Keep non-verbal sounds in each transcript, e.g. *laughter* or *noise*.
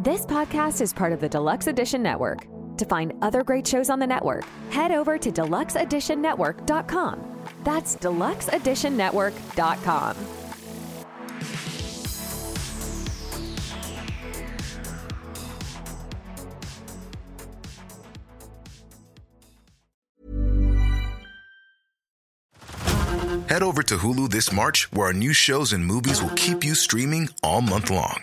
This podcast is part of the Deluxe Edition Network. To find other great shows on the network, head over to deluxeeditionnetwork.com. That's deluxeeditionnetwork.com. Head over to Hulu this March, where our new shows and movies will keep you streaming all month long.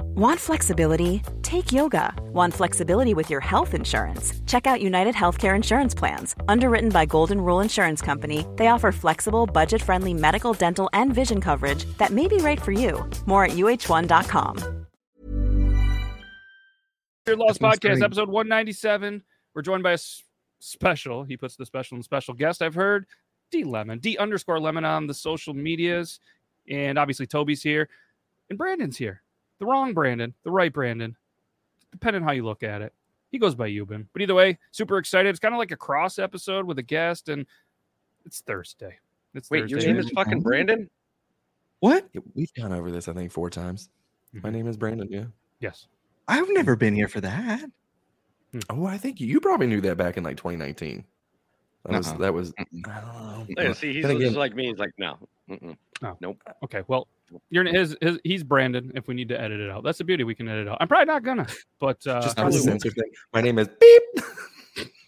Want flexibility? Take yoga. Want flexibility with your health insurance? Check out United Healthcare Insurance Plans. Underwritten by Golden Rule Insurance Company, they offer flexible, budget friendly medical, dental, and vision coverage that may be right for you. More at uh1.com. Your Lost That's Podcast, great. episode 197. We're joined by a special, he puts the special and special guest I've heard, D Lemon, D underscore Lemon on the social medias. And obviously, Toby's here. And Brandon's here. The wrong Brandon, the right Brandon, depending how you look at it. He goes by Yuban. But either way, super excited. It's kind of like a cross episode with a guest, and it's Thursday. It's Wait, Thursday. your name is fucking Brandon? What? Yeah, we've gone over this, I think, four times. My Mhm. name is Brandon. Yeah. Yes. I've never been here for that. Oh, I think you probably knew that back in like 2019. That was Uh-uh. that was. I don't know. Yeah, see, he's Then just like me. He's like, no. Mm-mm. Okay. Well, you're his, his he's Brandon. If we need to edit it out, that's the beauty. We can edit it out. I'm probably not gonna, but uh, Just not a censor thing. My name is Beep.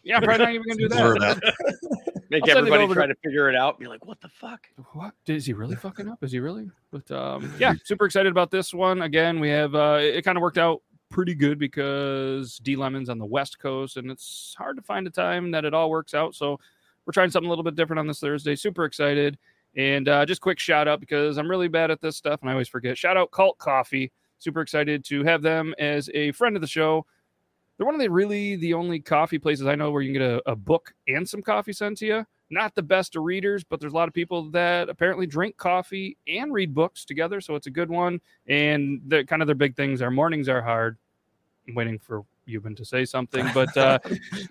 yeah, I'm probably not even gonna do Blur that. *laughs* Make I'll send it everybody try to- to figure it out. Be like, what the fuck? What is he really fucking up? Is he really? But um, *laughs* yeah, super excited about this one. Again, we have uh, it, kind of worked out pretty good because D Lemon's on the West Coast, and it's hard to find a time that it all works out. So we're trying something a little bit different on this Thursday. Super excited. And uh, just quick shout out because I'm really bad at this stuff and I always forget. Shout out Cult Coffee. Super excited to have them as a friend of the show. They're one of the really the only coffee places I know where you can get a, a book and some coffee sent to you. Not the best of readers, but there's a lot of people that apparently drink coffee and read books together. So it's a good one. And the kind of their big things are mornings are hard. I'm waiting for Yuban to say something, but *laughs* uh,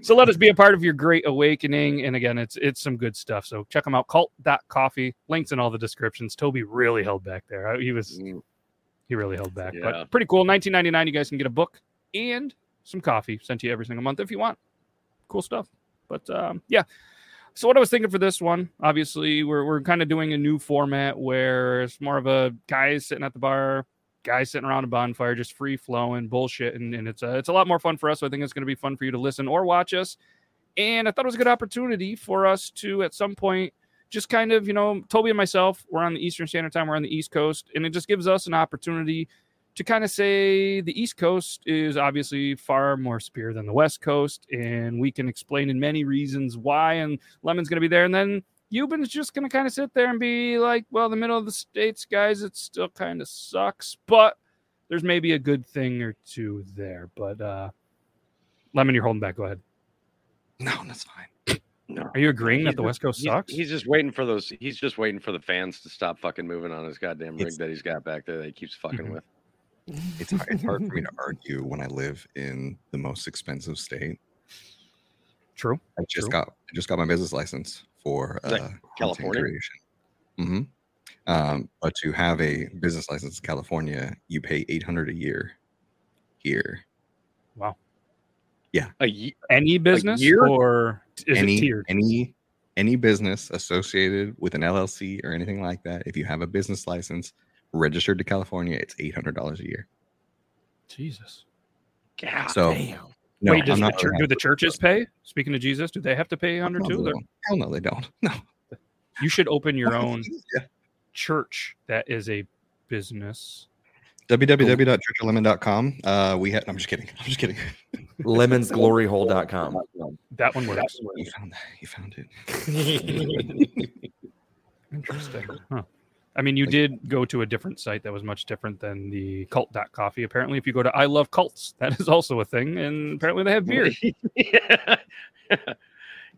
so let us be a part of your great awakening. And again, it's it's some good stuff. So check them out. Cult.coffee. Links in all the descriptions. Toby really held back there. He was Mm, he really held back. Yeah. But pretty cool. 19.99. You guys can get a book and some coffee sent to you every single month if you want. Cool stuff. But um, yeah. So what I was thinking for this one, obviously, we're we're kind of doing a new format where it's more of a guys sitting at the bar, guys sitting around a bonfire, just free flowing bullshit, and, and it's a, it's a lot more fun for us. So I think it's going to be fun for you to listen or watch us. And I thought it was a good opportunity for us to, at some point, just kind of, you know, Toby and myself, we're on the Eastern Standard Time, we're on the East Coast, and it just gives us an opportunity to kind of say the East Coast is obviously far more superior than the West Coast, and we can explain in many reasons why. And Lemon's going to be there, and then Yuban's just going to kind of sit there and be like, well, the middle of the states, guys, it still kind of sucks, but there's maybe a good thing or two there. But uh Lemon, you're holding back. Go ahead. No, that's fine. No. Are you agreeing He's that the just- West Coast he's- sucks? He's just waiting for those. He's just waiting for the fans to stop fucking moving on his goddamn rig It's- that he's got back there that he keeps fucking Mhm. with. It's hard, it's hard for me to argue when I live in the most expensive state. True. I just True. got I just got my business license for Is that uh, content California? creation. hmm Um, but to have a business license in California, you pay eight hundred a year. Here, Wow. Yeah. A ye- Any business year? or is any it tiered? any any business associated with an LLC or anything like that, if you have a business license registered to California, it's eight hundred dollars a year. Jesus. God So Damn. No, Wait, does I'm the not chur- gonna do the churches pay? Speaking of Jesus, do they have to pay under no, too? they *laughs* They're- Hell no, they don't. *laughs* No. You should open your *laughs* own Yeah. church that is a business. www.churchoflemon.com. Uh, we had. I'm just kidding. I'm just kidding. Lemonsgloryhole.com. That one works. You found that. You found it. Interesting. Huh. I mean, you Like- did go to a different site that was much different than the cult.coffee. Apparently, if you go to I Love Cults, that is also a thing. And apparently, they have beer. *laughs* yeah.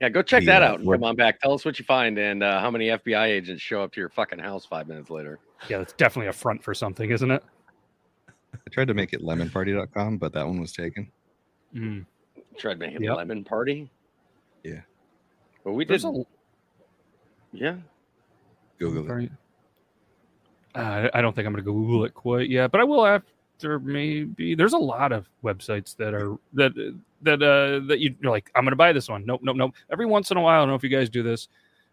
Yeah, go check The, that out and web- come on back. Tell us what you find and uh, how many FBI agents show up to your fucking house five minutes later. Yeah, that's definitely a front for something, isn't it? I tried to make it lemonparty.com, but that one was taken. Mm. Tried making Yep. lemon party. Yeah. But we There's did. a Yeah. Google it. Uh, I don't think I'm going to Google it quite yet, but I will after maybe. There's a lot of websites that are that that uh that you- you're like, I'm going to buy this one. Nope, nope, nope. Every once in a while, I don't know if you guys do this,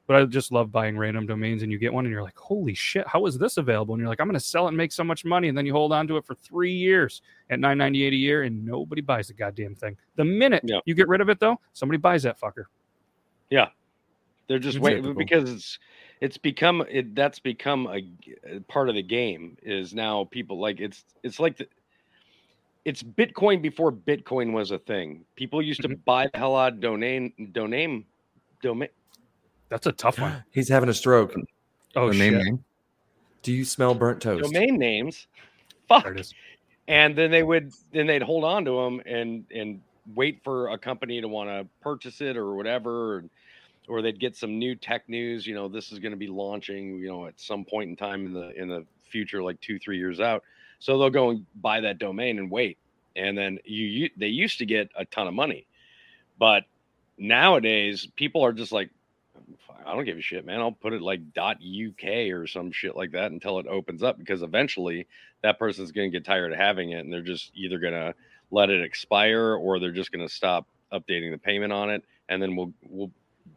but I just love buying random domains, and you get one, and you're like, holy shit, how is this available? And you're like, I'm going to sell it and make so much money, and then you hold on to it for three years at 9.98 a year, and nobody buys the goddamn thing. The minute Yeah. you get rid of it, though, somebody buys that fucker. Yeah, they're just waiting because it's it's become it that's become a part of the game is now people like it's it's like the, it's Bitcoin before Bitcoin was a thing. People used to Mhm. buy the hell out of domain domain domain. That's a tough one. *gasps* He's having a stroke. Oh the shit! name name. Do you smell burnt toast? domain names. Fuck. There it is. and then they would then they'd hold on to them and and wait for a company to want to purchase it or whatever or, or they'd get some new tech news you know this is going to be launching you know at some point in time in the in the future like two three years out. So they'll go and buy that domain and wait. And then you, you they used to get a ton of money. But nowadays people are just like I don't give a shit, man. I'll put it like .uk or some shit like that until it opens up because eventually that person's going to get tired of having it and they're just either going to let it expire or they're just going to stop updating the payment on it and then we'll we'll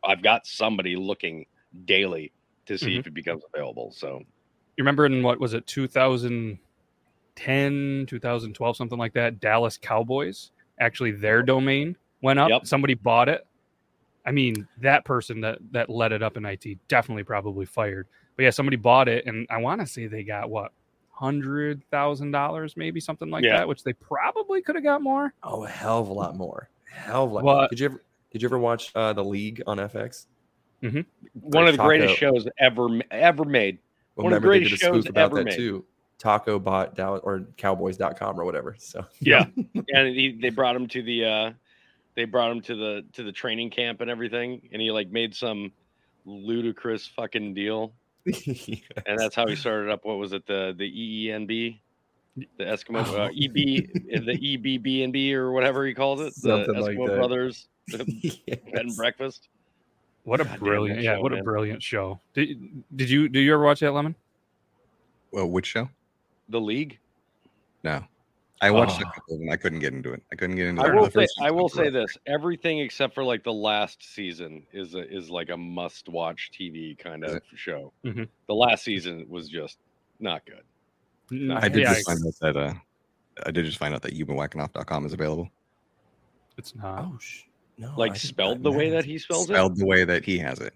I've got somebody looking daily to see mm-hmm. if it becomes available. So you remember in what was it 2010 2012 something like that dallas cowboys actually their domain went up Yep. somebody bought it i mean that person that that let it up in it definitely probably fired but yeah somebody bought it and i want to say they got what hundred thousand dollars maybe something like Yeah. that which they probably could have got more Oh, a hell of a lot more. Hell of a lot. What? Did you ever did you ever watch uh, the League on FX? one of the Taco. greatest shows ever ever made. Well, One of the greatest shows ever made. too. Taco bought Dallas or Cowboys.com or whatever. So Yeah. *laughs* and he, they brought him to the uh they brought him to the to the training camp and everything and he like made some ludicrous fucking deal *laughs* and that's how he started up what was it the the EENB the Eskimo uh, EB the EBBNB or whatever he calls it the *laughs* Something like Eskimo that. Brothers bed *laughs* and breakfast what a Goddamn, brilliant yeah show, what a brilliant show did, did you did you ever watch that lemon Well, which show? the league No. I watched a Oh. couple of them. I couldn't get into it. I couldn't get into I it. will say I will say this everything except for like the last season is a, is like a must watch TV kind of it? show Mhm. the last season was just not good No, I did yeah, just find out that uh, I did just find out that you've been whacking off.com is available. it's not Oh, sh- no, like did spelled not the way that he spells it. Spelled the way that he has it.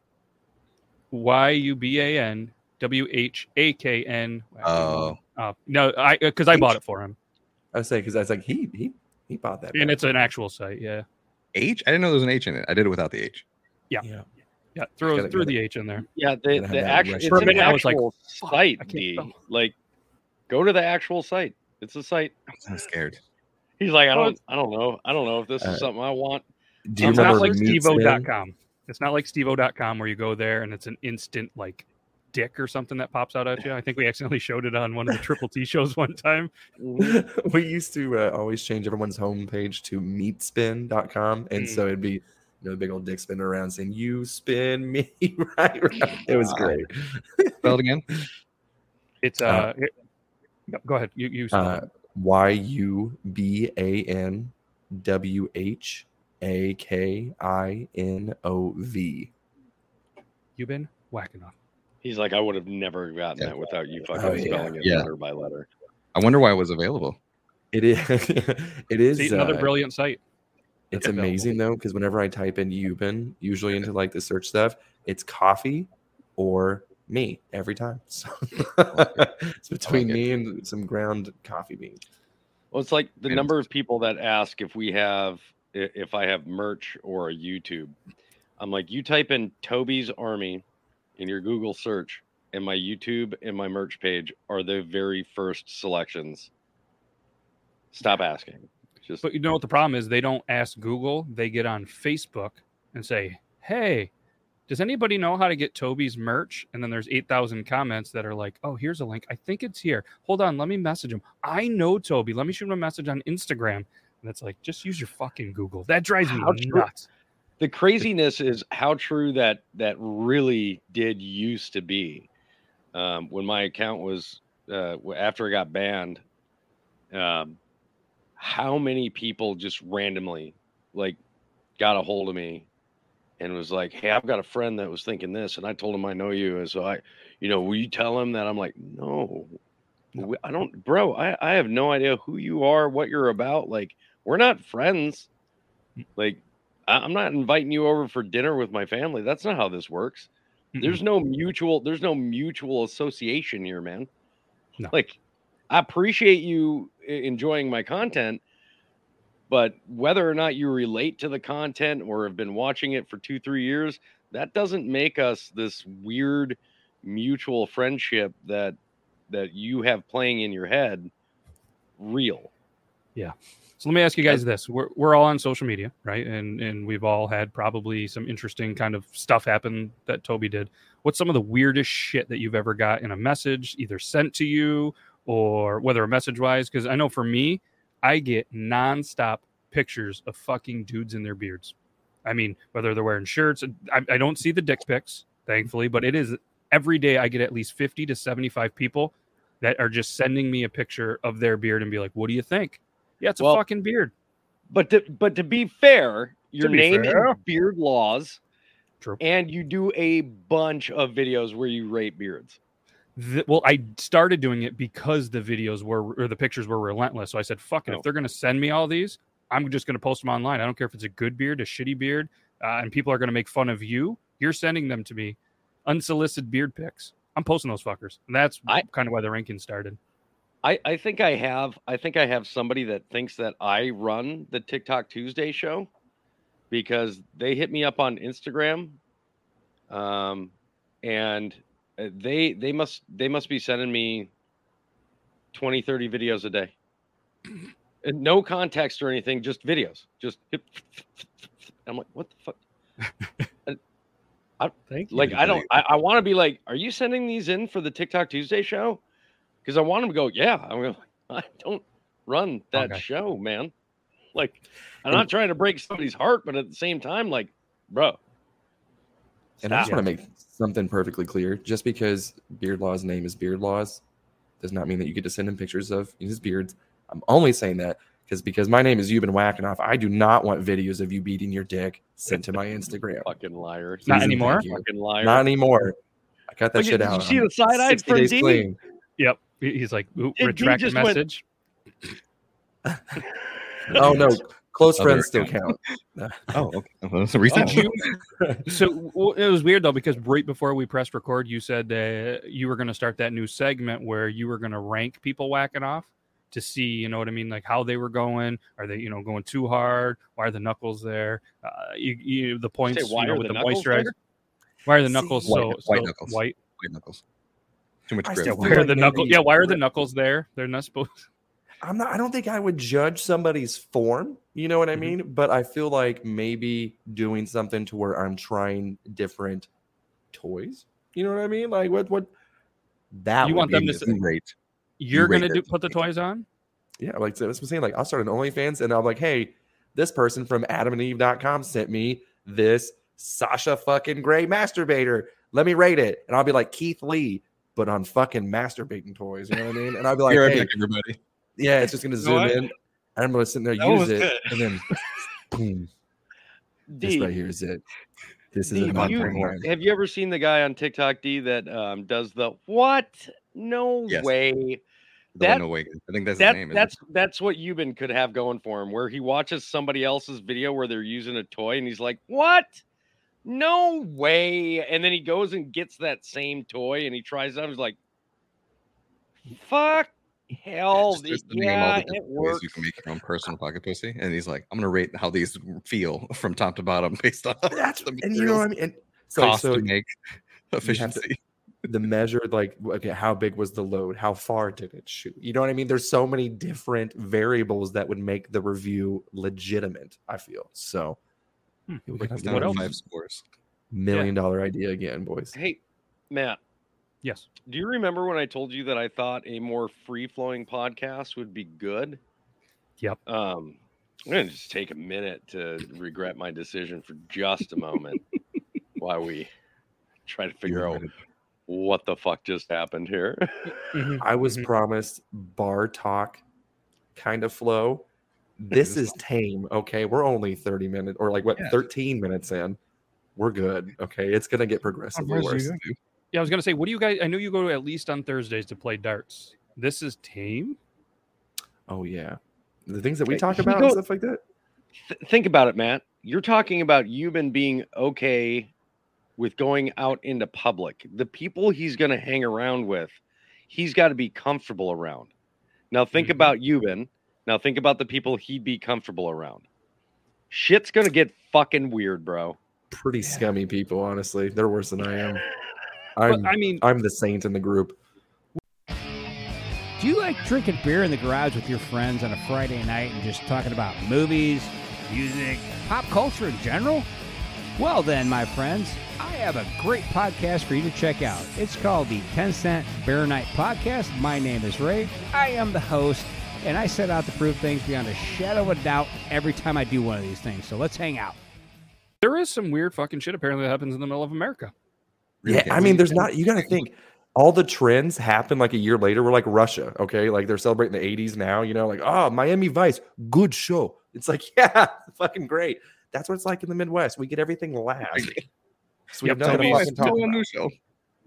Y U B A N W H A K N. Oh. Uh, no, I because I bought it for him, I was saying because I was like he he he bought that. and back. it's an actual site. Yeah, H? I didn't know there was an H in it. I did it without the H. yeah. yeah. yeah. Throw Gotta- throw the H in there. Yeah, the the actual it's For a an minute, I was like, actual site. I D. Like, go to the actual site. It's a site. I'm scared. He's like, I don't, I don't know, I don't know if this Uh, is something I want. Do you it's not like Meat Spin? stevo.com. It's not like stevo.com where you go there and it's an instant like dick or something that pops out at you. I think we accidentally showed it on one of the Triple T shows one time. we used to uh, always change everyone's homepage to meatspin.com. And Mm. so it'd be, you know, the big old dick spinning around saying, You spin me *laughs* right. right. It was great. Spell it again. It's uh, Uh, here- Yep, go ahead. You you Uh. Y U B A N W H A K I N O V. you've been whacking off. He's like, I would have never gotten Yeah. that without you fucking Oh, yeah. spelling it Yeah. letter by letter. I wonder why it was available. It is. *laughs* it is. See, another uh, brilliant site. It's available. amazing though, because whenever I type in Yuban, usually into like the search stuff, it's coffee or me every time. *laughs* So it's between it. me and some ground coffee beans. Well, it's like the And- number of people that ask if we have, i- if I have merch or a YouTube. I'm like, you type in Toby's Army in your Google search, and my YouTube and my merch page are the very first selections. Stop asking. Just But you know what the problem is? They don't ask Google. They get on Facebook and say, "Hey, does anybody know how to get Toby's merch?" And then there's 8,000 comments that are like, "Oh, here's a link. I think it's here. Hold on, let me message him. I know Toby. Let me shoot him a message on Instagram." And it's like, just use your fucking Google. That drives me How true. nuts. the craziness is how true that that really did used to be um, when my account was uh, after I got banned. Um, how many people just randomly like got a hold of me and was like, "Hey, I've got a friend that was thinking this," and I told him I know you, and so I, you know, will you tell him that I'm like, no, we- I don't, bro. I I have no idea who you are, what you're about. Like, we're not friends. Like, I'm not inviting you over for dinner with my family. That's not how this works. Mm-mm. There's no mutual. There's no mutual association here, man. No. Like, I appreciate you enjoying my content, but whether or not you relate to the content or have been watching it for two, three years, that doesn't make us this weird mutual friendship that that you have playing in your head real. So let me ask you guys this: we're we're all on social media, right? And and we've all had probably some interesting kind of stuff happen that Toby did. What's some of the weirdest shit that you've ever got in a message, either sent to you or whether a message wise? Because I know for me, I get nonstop pictures of fucking dudes in their beards. I mean, whether they're wearing shirts, I, I don't see the dick pics, thankfully, but it is every day I get at least 50 to 75 people that are just sending me a picture of their beard and be like, what do you think? Yeah, it's a Well, fucking beard. But to, but to be fair, your be name fair. is Beard Laws, True. and you do a bunch of videos where you rate beards. Th- well, I started doing it because the videos were or the pictures were relentless. So I said, "Fuck it! Oh. If they're gonna send me all these, I'm just gonna post them online. I don't care if it's a good beard, a shitty beard, uh, and people are gonna make fun of you. You're sending them to me, unsolicited beard pics. I'm posting those fuckers, and that's I- kind of why the ranking started. I, I think I have I think I have somebody that thinks that I run the TikTok Tuesday show because they hit me up on Instagram um and uh, they they must they must be sending me 20 30 videos a day. And no context or anything, just videos. Just *laughs* I'm like, what the fuck? *laughs* I, Thank Like I don't I, I want to be like, are you sending these in for the TikTok Tuesday show? Because I want him to go, yeah. I'm going, *laughs* I don't run that Okay. show, man. Like, I'm not trying to break somebody's heart, but at the same time, like, bro. And I just want to make something perfectly clear. Just because Beard Law's name is Beard Laws does not mean that you get to send him pictures of his beards. I'm only saying that because because my name is You've been whacking off. I do not want videos of you beating your dick sent to my Instagram. fucking liar. Not Please and anymore? Fucking liar. Not anymore. I cut that Look shit did out. you see I'm the side-eyed 60 days from D? clean. Yep. He- He's like, Ooh, He- he retract the just went- message. *laughs* Oh no, close Other friends still account. count. *laughs* Oh, okay. Well, that's a reason. Did you? so w- it was weird though because right before we pressed record, you said that you were going to start that new segment where you were going to rank people whacking off to see, you know what I mean, like how they were going. Are they, you know, going too hard? Why are the knuckles there? Uh, you, you the points, why you know, are with the the, knuckles moisturizer. there? Why are the See, knuckles white- so, white knuckles. white? White knuckles. Too much I still Why are the maybe knuckles? Yeah, why are the knuckles there? They're not supposed. *laughs* I'm not. I don't think I would judge somebody's form. You know what I Mhm. mean? But I feel like maybe doing something to where I'm trying different toys. You know what I mean? Like what? What? That You would want them to the- say- rate. You're rate going to do put the toys on? Yeah, like so that's what I'm saying. Like I'll start an OnlyFans, and I'm like, hey, this person from AdamandEve.com sent me this Sasha fucking Grey masturbator. Let me rate it, and I'll be like Keith Lee, but on fucking masturbating toys. You know what I mean? And I'd be like, Be right hey, back, everybody. yeah, it's just gonna know zoom what? in, and I'm gonna sit there That use it, good. and then *laughs* boom, this right here is it. This is D, a you- non have you ever seen the guy on TikTok, D, that um, does the what? No Yes. way. The That- one Awaken. I think that's that his name. isn't that's that's what Yuban could have going for him, where he watches somebody else's video where they're using a toy and he's like, "What? No way!" And then he goes and gets that same toy and he tries it out. He's like, "Fuck, hell, Just- just it- the name of all yeah, the it works." You can make your own personal pocket pussy, and he's like, "I'm gonna rate how these feel from top to bottom *laughs* based on That's the and you know what I mean. And so, cost so to make, *laughs* to- efficiency." the measure like okay how big was the load how far did it shoot you know what i mean there's so many different variables that would make the review legitimate i feel so Hmm. we Break can have down else? five scores. Million dollar idea again, boys. Hey, Matt, Yes. do you remember when I told you that I thought a more free flowing podcast would be good? Yep. Um, I'm gonna just take a minute to regret my decision for just a moment *laughs* while we try to figure out what the fuck just happened here. Mhm. I was Mhm. promised bar talk kind of flow. This is tame. Okay. We're only 30 minutes or like what, Yeah. 13 minutes in. We're good. Okay. It's going to get progressively worse. Yeah, I was gonna say, what do you guys? I know you go to at least on Thursdays to play darts. This is tame. Oh, yeah. The things that we talk about and stuff like that. Th- think about it, Matt. You're talking about Yuban being okay with going out into public. The people he's going to hang around with, he's got to be comfortable around. Now think Mhm. about Yuban. Now think about the people he'd be comfortable around. Shit's going to get fucking weird, bro. Pretty scummy people, honestly. They're worse than I am. I'm, I mean, I'm the saint in the group. Do you like drinking beer in the garage with your friends on a Friday night and just talking about movies, music, pop culture in general? Well, then, my friends, I have a great podcast for you to check out. It's called the 10 Cent Beer Night Podcast. My name is Ray. I am the host, and I set out to prove things beyond a shadow of a doubt every time I do one of these things. So let's hang out. there is some weird fucking shit apparently that happens in the middle of America. Yeah, I mean, there's not. You got to think. All the trends happen like a year later. We're like Russia, okay? Like they're celebrating the '80s now. You know, like oh, Miami Vice, good show. It's like *laughs* yeah, fucking great. That's what it's like in the Midwest. We get everything last. So we Yep, have nothing to fucking talk about. new show.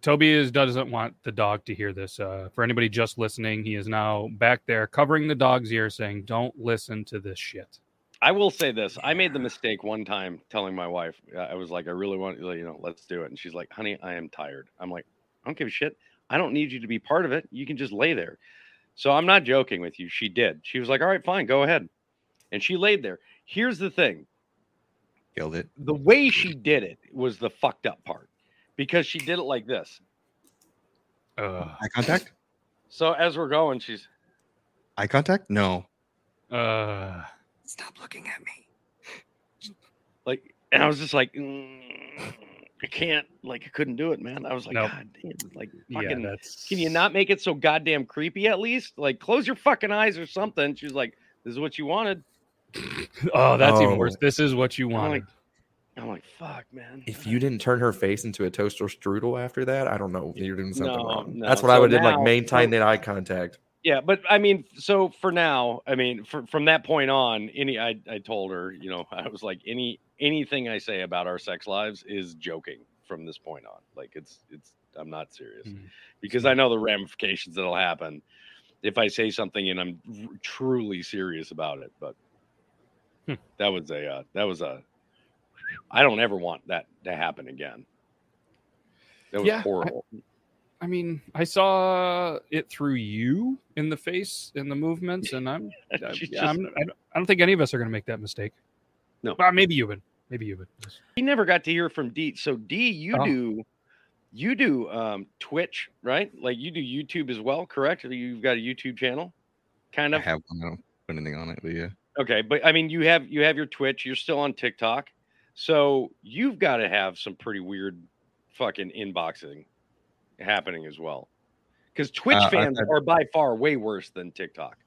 Toby is doesn't want the dog to hear this. Uh, for anybody just listening, he is now back there covering the dog's ear, saying, "Don't listen to this shit." I will say this. I made the mistake one time telling my wife, uh, I was like, I really want, you know, let's do it. And she's like, honey, I am tired. I'm like, I don't give a shit. I don't need you to be part of it. You can just lay there. So I'm not joking with you. She did. She was like, all right, fine, go ahead. And she laid there. Here's the thing Killed it. the way she did it was the fucked up part because she did it like this. Uh, Eye contact? So as we're going, she's Eye contact? No. uh, Stop looking at me. like, and I was just like, "Mm, I can't, like, I couldn't do it, man. I was like, Nope. God damn, like, fucking, that's. can you not make it so goddamn creepy at least? Like, close your fucking eyes or something. She's like, this is what you wanted. *laughs* Oh, that's even Oh. worse. This is what you I'm wanted. I'm like, fuck, man. If you didn't turn her face into a toaster strudel after that, I don't know. You're doing something No, wrong. no. That's what I So would did. Like maintain that eye contact. Yeah, but I mean, so for now, I mean, for, from that point on, any I, I told her, you know, I was like, any anything I say about our sex lives is joking from this point on. Like it's it's I'm not serious Mm. because I know the ramifications that'll happen if I say something and I'm truly serious about it. But Hmm. that was a uh, that was a I don't ever want that to happen again. That was Yeah, horrible. I mean, I saw it through you in the face in the movements, and I'm, *laughs* I, She yeah, I'm I, don't, think any of us are going to make that mistake. No. well, maybe you would. Maybe you would. We never got to hear from D. So D, you Oh. do you do um Twitch, right? Like you do YouTube as well, correct? You've got a YouTube channel, kind of. I of. have one. I don't put anything on it, but yeah. Okay, but I mean, you have you have your Twitch. You're still on TikTok, so you've got to have some pretty weird fucking inboxing happening as well. Because Twitch Uh, fans I- are by far way worse than TikTok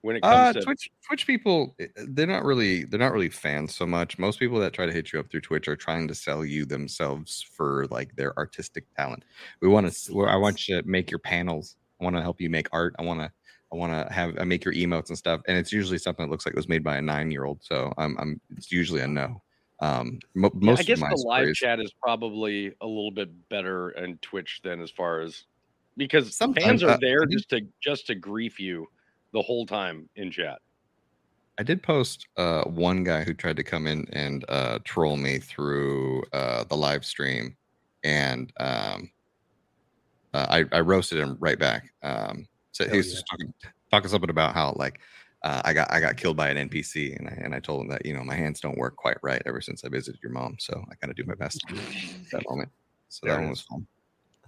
when it Uh, comes to Twitch Twitch people eh, they're not really they're not really fans so much. Most people that try to hit you up through Twitch are trying to sell you themselves for like their artistic talent. We want to I want you to make your panels. I want to help you make art. I want to I want to have I make your emotes and stuff. And it's usually something that looks like it was made by a 9-year-old. So I'm I'm it's usually a no. Um mo- Yeah, most I guess the live stories- chat is probably a little bit better in Twitch than as far as because fans are uh, there I did- just to just to grief you the whole time in chat. I did post uh, one guy who tried to come in and uh, troll me through uh, the live stream, and um, uh, I, I roasted him right back. Um, so Hell he was yeah. talking, talking something about how like uh, I got I got killed by an NPC, and I and I told him that you know my hands don't work quite right ever since I visited your mom, so I kind of do my best at *laughs* that moment. So There that one was fun.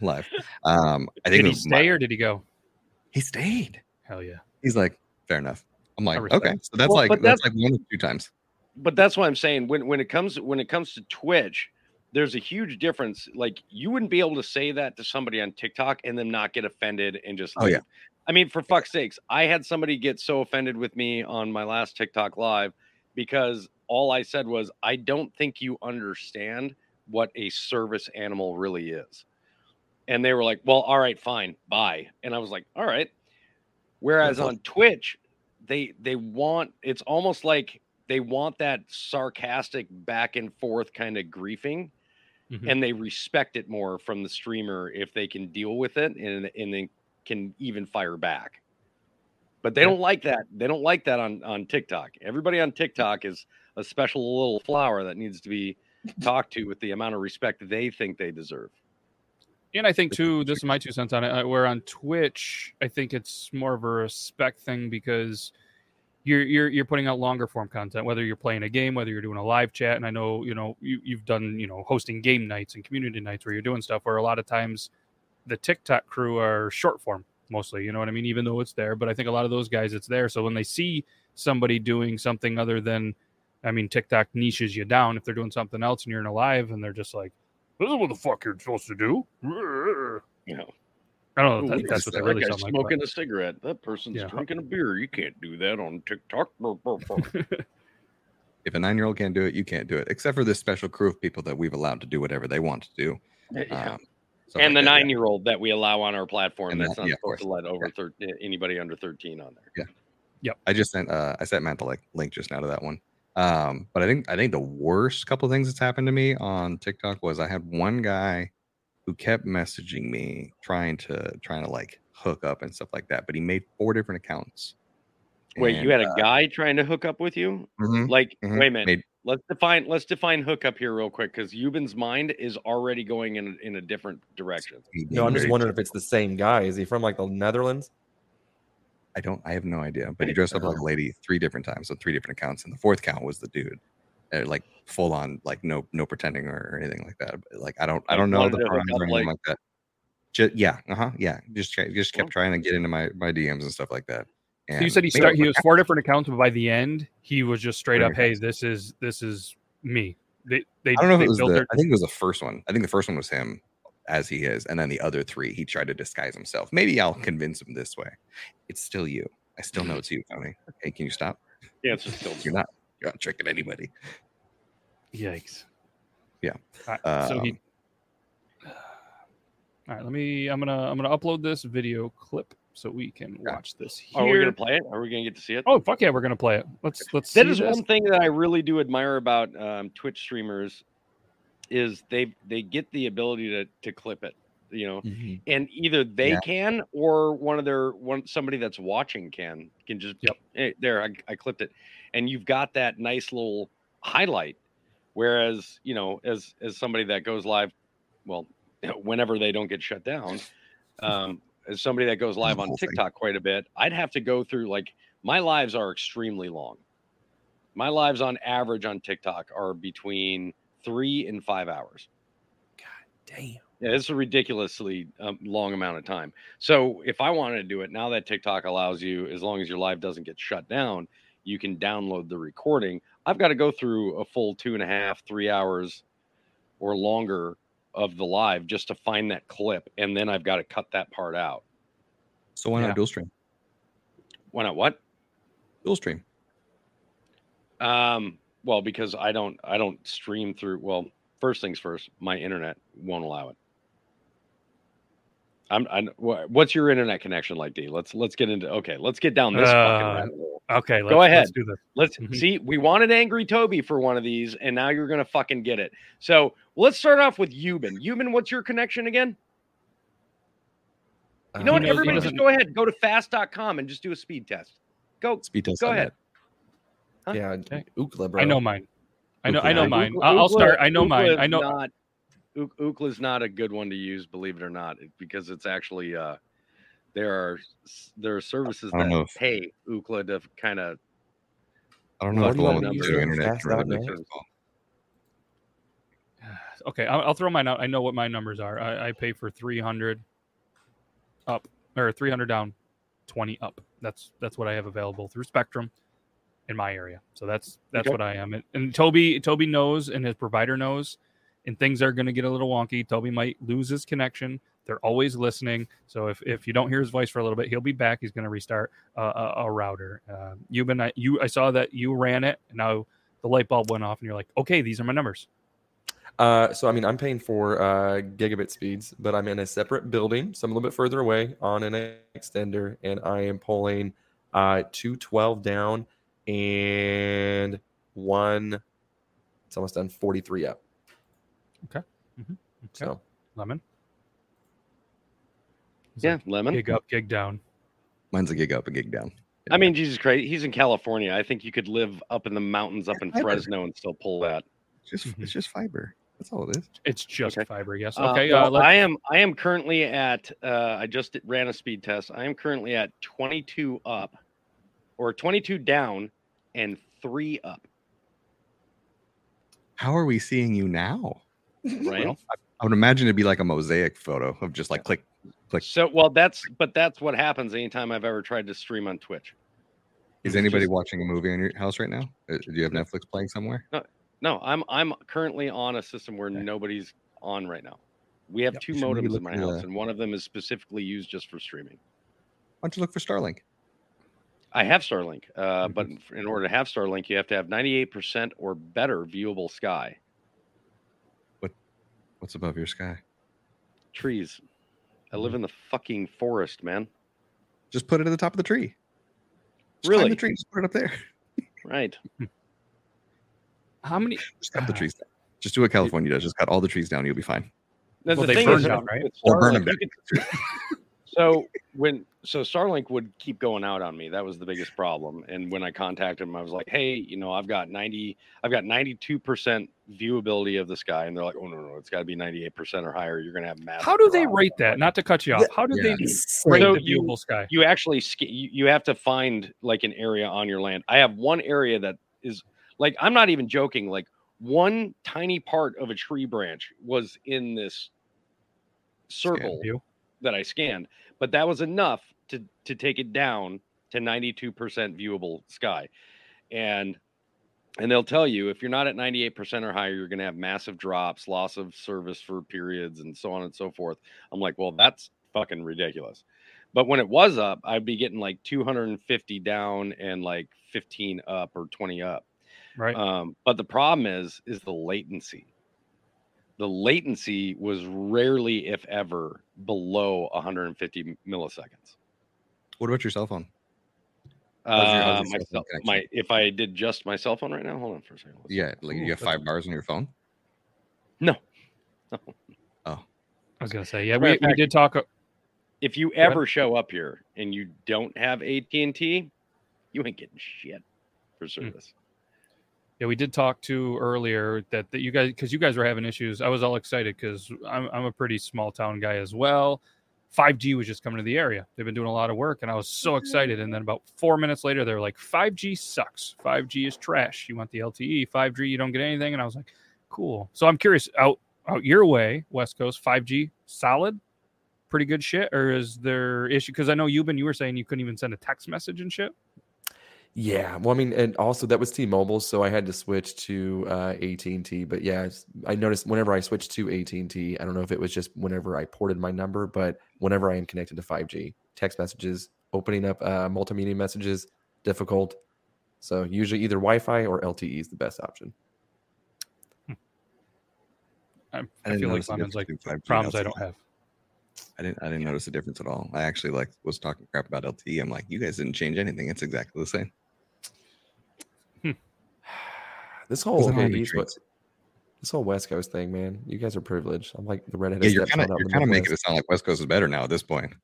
Live. Um, I think Did he was stay my- or did he go? he stayed. Hell yeah. He's like, fair enough. I'm like, okay, so that's Well, like that's that's- like one or two times. But that's what I'm saying when when it comes when it comes to Twitch, there's a huge difference. Like you wouldn't be able to say that to somebody on TikTok and them not get offended and just Oh, yeah. I mean, for fuck's sakes, I had somebody get so offended with me on my last TikTok live because all I said was, I don't think you understand what a service animal really is. And they were like, Well, all right, fine, bye. And I was like, All right. Whereas on Twitch, they they want it's almost like they want that sarcastic back and forth kind of griefing Mhm. and they respect it more from the streamer if they can deal with it and and they can even fire back. But they don't like that. They don't like that on on TikTok. Everybody on TikTok is a special little flower that needs to be talked to with the amount of respect they think they deserve. And I think too, this is my two cents on it. uh, Where on Twitch, I think it's more of a respect thing because you're you're you're putting out longer form content, whether you're playing a game, whether you're doing a live chat. And I know you know you you've done you know hosting game nights and community nights where you're doing stuff where a lot of times the TikTok crew are short form mostly. You know what I mean? Even though it's there, but I think a lot of those guys it's there. So when they see somebody doing something other than, I mean, TikTok niches you down if they're doing something else and you're in a live and they're just like, "This is what the fuck you're supposed to do." *laughs* You know, I don't know. That, that's at what they that really guy's sound like. smoking a cigarette. That person's Yeah. drinking a beer. You can't do that on TikTok. *laughs* If a nine year old can't do it, you can't do it, except for this special crew of people that we've allowed to do whatever they want to do. Yeah. Um, stuff and like the that, nine year old that we allow on our platform And that's that- not yeah, supposed to let over thir- anybody under 13 on there. Yeah. Yep. I just sent uh I sent Matt the like link just now to that one. Um, but I think I think the worst couple things that's happened to me on TikTok was I had one guy who kept messaging me trying to trying to like hook up and stuff like that, but he made four different accounts. Wait, you had And, a uh, guy trying to hook up with you? mhm, Like, mhm, wait a minute. made- Let's define let's define hookup here real quick because Yuban's mind is already going in a- in a different direction. No, I'm just wondering if it's the same guy. Is he from like the Netherlands? I don't. I have no idea. But he dressed up like a lady three different times on three different accounts, and the fourth count was the dude, uh, like full on, like no no pretending or, or anything like that. But, like I don't I don't know the to hook pronouns up, or anything like- like that. Just, yeah, uh huh, yeah. Just just kept trying to get into my my DMs and stuff like that. So you said he maybe start he was four different accounts, but by the end he was just straight up, "Hey, this is this is me." They they, I don't know if it was built the. their I think it was the first one. I think the first one was him, as he is, and then the other three he tried to disguise himself. Maybe I'll convince him this way. It's still you. I still know it's you, Tony. Hey, can you stop? Yeah, it's just still *laughs* You're not. You're not tricking anybody. yikes. Yeah. All right, so he. Um, *sighs* All right, let me. I'm gonna I'm gonna upload this video clip so we can watch this Are we gonna play it? Are we gonna get to see it? Oh fuck yeah, we're gonna play it. Let's let's. that is this. one thing that I really do admire about um, Twitch streamers is they they get the ability to to clip it, you know, and either they Yeah. can or one of their one somebody that's watching can can just Yep. "Hey, there I, I clipped it, and you've got that nice little highlight. Whereas you know, as as somebody that goes live, well, *laughs* whenever they don't get shut down, um, as somebody that goes live on. TikTok quite a bit, I'd have to go through like my lives are extremely long. My lives on average on TikTok are between three and five hours. God damn. Yeah, it's a ridiculously um, long amount of time. So if I wanted to do it now that TikTok allows you, as long as your live doesn't get shut down, you can download the recording. I've got to go through a full two and a half, three hours or longer of the live just to find that clip, and then I've got to cut that part out. So why Yeah. not dual stream? Why not? What? Dual stream. Um, well, because I don't, I don't stream through. Well, first things first, my internet won't allow it. I'm, I, wha- what's your internet connection like, D? Let's let's get into. Okay, let's get down this fucking Uh, rabbit hole. Okay, let's, Go Let's ahead. do this. Let's Mhm. see. We wanted angry Toby for one of these, and now you're gonna fucking get it. So let's start off with Yuban. Yuban, what's your connection again? You know Uh, what? knows- Everybody, just go ahead. Go to fast.com and just do a speed test. Go. Speed test. Go ahead. Huh? Yeah, Okay. Ookla, bro. I know mine. I know. I know mine. I'll I'll start. I know Ookla mine. I know. Not, Ook- is not a good one to use, believe it or not, because it's actually uh, there are there are services I know that if- pay Ookla to kind of I don't know if do the you one want with me to the internet Fast can really dot make net? sense. *sighs* Okay, I'll, I'll throw mine out. I know what my numbers are. I, I pay for three hundred up or three hundred down, twenty up. That's that's what I have available through Spectrum in my area. So that's that's Okay. what I am. And, and Toby Toby knows, and his provider knows and things are going to get a little wonky. Toby might lose his connection. They're always listening. So if, if you don't hear his voice for a little bit, he'll be back. He's going to restart a, a, router. Uh, you've been you. I saw that you ran it, and now the light bulb went off, and you're like, okay, these are my numbers. Uh, so I mean, I'm paying for uh, gigabit speeds, but I'm in a separate building, so I'm a little bit further away on an extender, and I am pulling uh, 212 down and one. It's almost done 43 up. Okay. Mhm. Okay. So Lemon. He's Yeah, like, lemon. gig up, gig down. Mine's a gig up, a gig down. I mean, Jesus Christ, he's in California. I think you could live up in the mountains, up in Fiber. Fresno, and still pull that. It's just Mhm. it's just fiber. That's all it is. It's just Okay. fiber. Yes. Uh, Okay. well, Uh, let, I am. I am currently at. Uh, I just ran a speed test. I am currently at 22 up, or 22 down, and three up. How are we seeing you now? *laughs* Right. Well, I would imagine it'd be like a mosaic photo of just like click, click. So, well, that's but that's what happens anytime I've ever tried to stream on Twitch. Is anybody just- watching a movie in your house right now? Uh, Do you have Netflix playing somewhere? No, no. I'm I'm currently on a system where Okay. nobody's on right now. We have Yep, two modems in my house, the- and one of them is specifically used just for streaming. Why don't you look for Starlink? I have Starlink, uh, Mm-hmm. but in order to have Starlink, you have to have 98% or better viewable sky What's above your sky? trees. I Mm-hmm. live in the fucking forest, man. Just put it at the top of the tree. Just climb Really? the tree. Just put it up there. *laughs* Right. *laughs* how many? Just cut the Ah. trees down. Just do what California does. Just cut all the trees down. You'll be fine. Now, Well, the they thing burn is, down, right? Or burn Starlink, you could- so when so Starlink would keep going out on me. That was the biggest problem. And when I contacted them, I was like, "Hey, you know, I've got 90, I've got 92% viewability of the sky." And they're like, "Oh no, no, it's got to be 98% or higher. You're going to have massive." How do they drops." rate that? Not to cut you off. How do Yeah. they So rate So the you- viewable sky? You actually you, you have to find like an area on your land. I have one area that is like I'm not even joking. Like one tiny part of a tree branch was in this circle View? That I scanned, but that was enough to to take it down to 92% viewable sky. And and they'll tell you if you're not at 98% or higher, you're going to have massive drops, loss of service for periods, and so on and so forth. I'm like, well, that's fucking ridiculous. But when it was up, I'd be getting like 250 down and like 15 up or 20 up. Right. Um, but the problem is, is the latency. The latency was rarely, if ever, below 150 milliseconds. What about your cell phone? How's your- how's Uh, my, cell phone my if I did just my cell phone right now, hold on for a second. Let's. Yeah, like Ooh, you have five bars on your phone. No. No. Oh, I was gonna say, yeah, we, of we did talk. If you ever show up here and you don't have AT and T, you ain't getting shit for service. Yeah, we did talk to earlier that, that you guys because you guys were having issues. I was all excited because I'm I'm a pretty small town guy as well. 5G was just coming to the area. They've been doing a lot of work, and I was so excited. And mm-hmm. then about four minutes later, they're like, "5G sucks. 5G is trash. You want the LTE? 5G, you don't get anything." And I was like, "Cool." So I'm curious out out your way, West Coast, 5G solid, pretty good shit, or is there issue? Because I know you've been you were saying you couldn't even send a text message and shit. Yeah, well, I mean, and also that was T-Mobile, so I had to switch to uh, AT&T. But yeah, I noticed whenever I switched to AT&T, I don't know if it was just whenever I ported my number, but whenever I am connected to 5G, text messages, opening up uh, multimedia messages, difficult. So usually either Wi-Fi or LTE is the best option. I, I I feel like notice the like difference between 5G and problems I don't have. I didn't. I didn't notice a difference at all. I actually like was talking crap about LTE. I'm like, you guys didn't change anything. It's exactly the same. This whole okay, East, Trace. West- this whole West Coast thing, man. You guys are privileged. I'm like the redheaded Yeah, you're kind of out in you're the kind of making it sound like West Coast is better now at this point.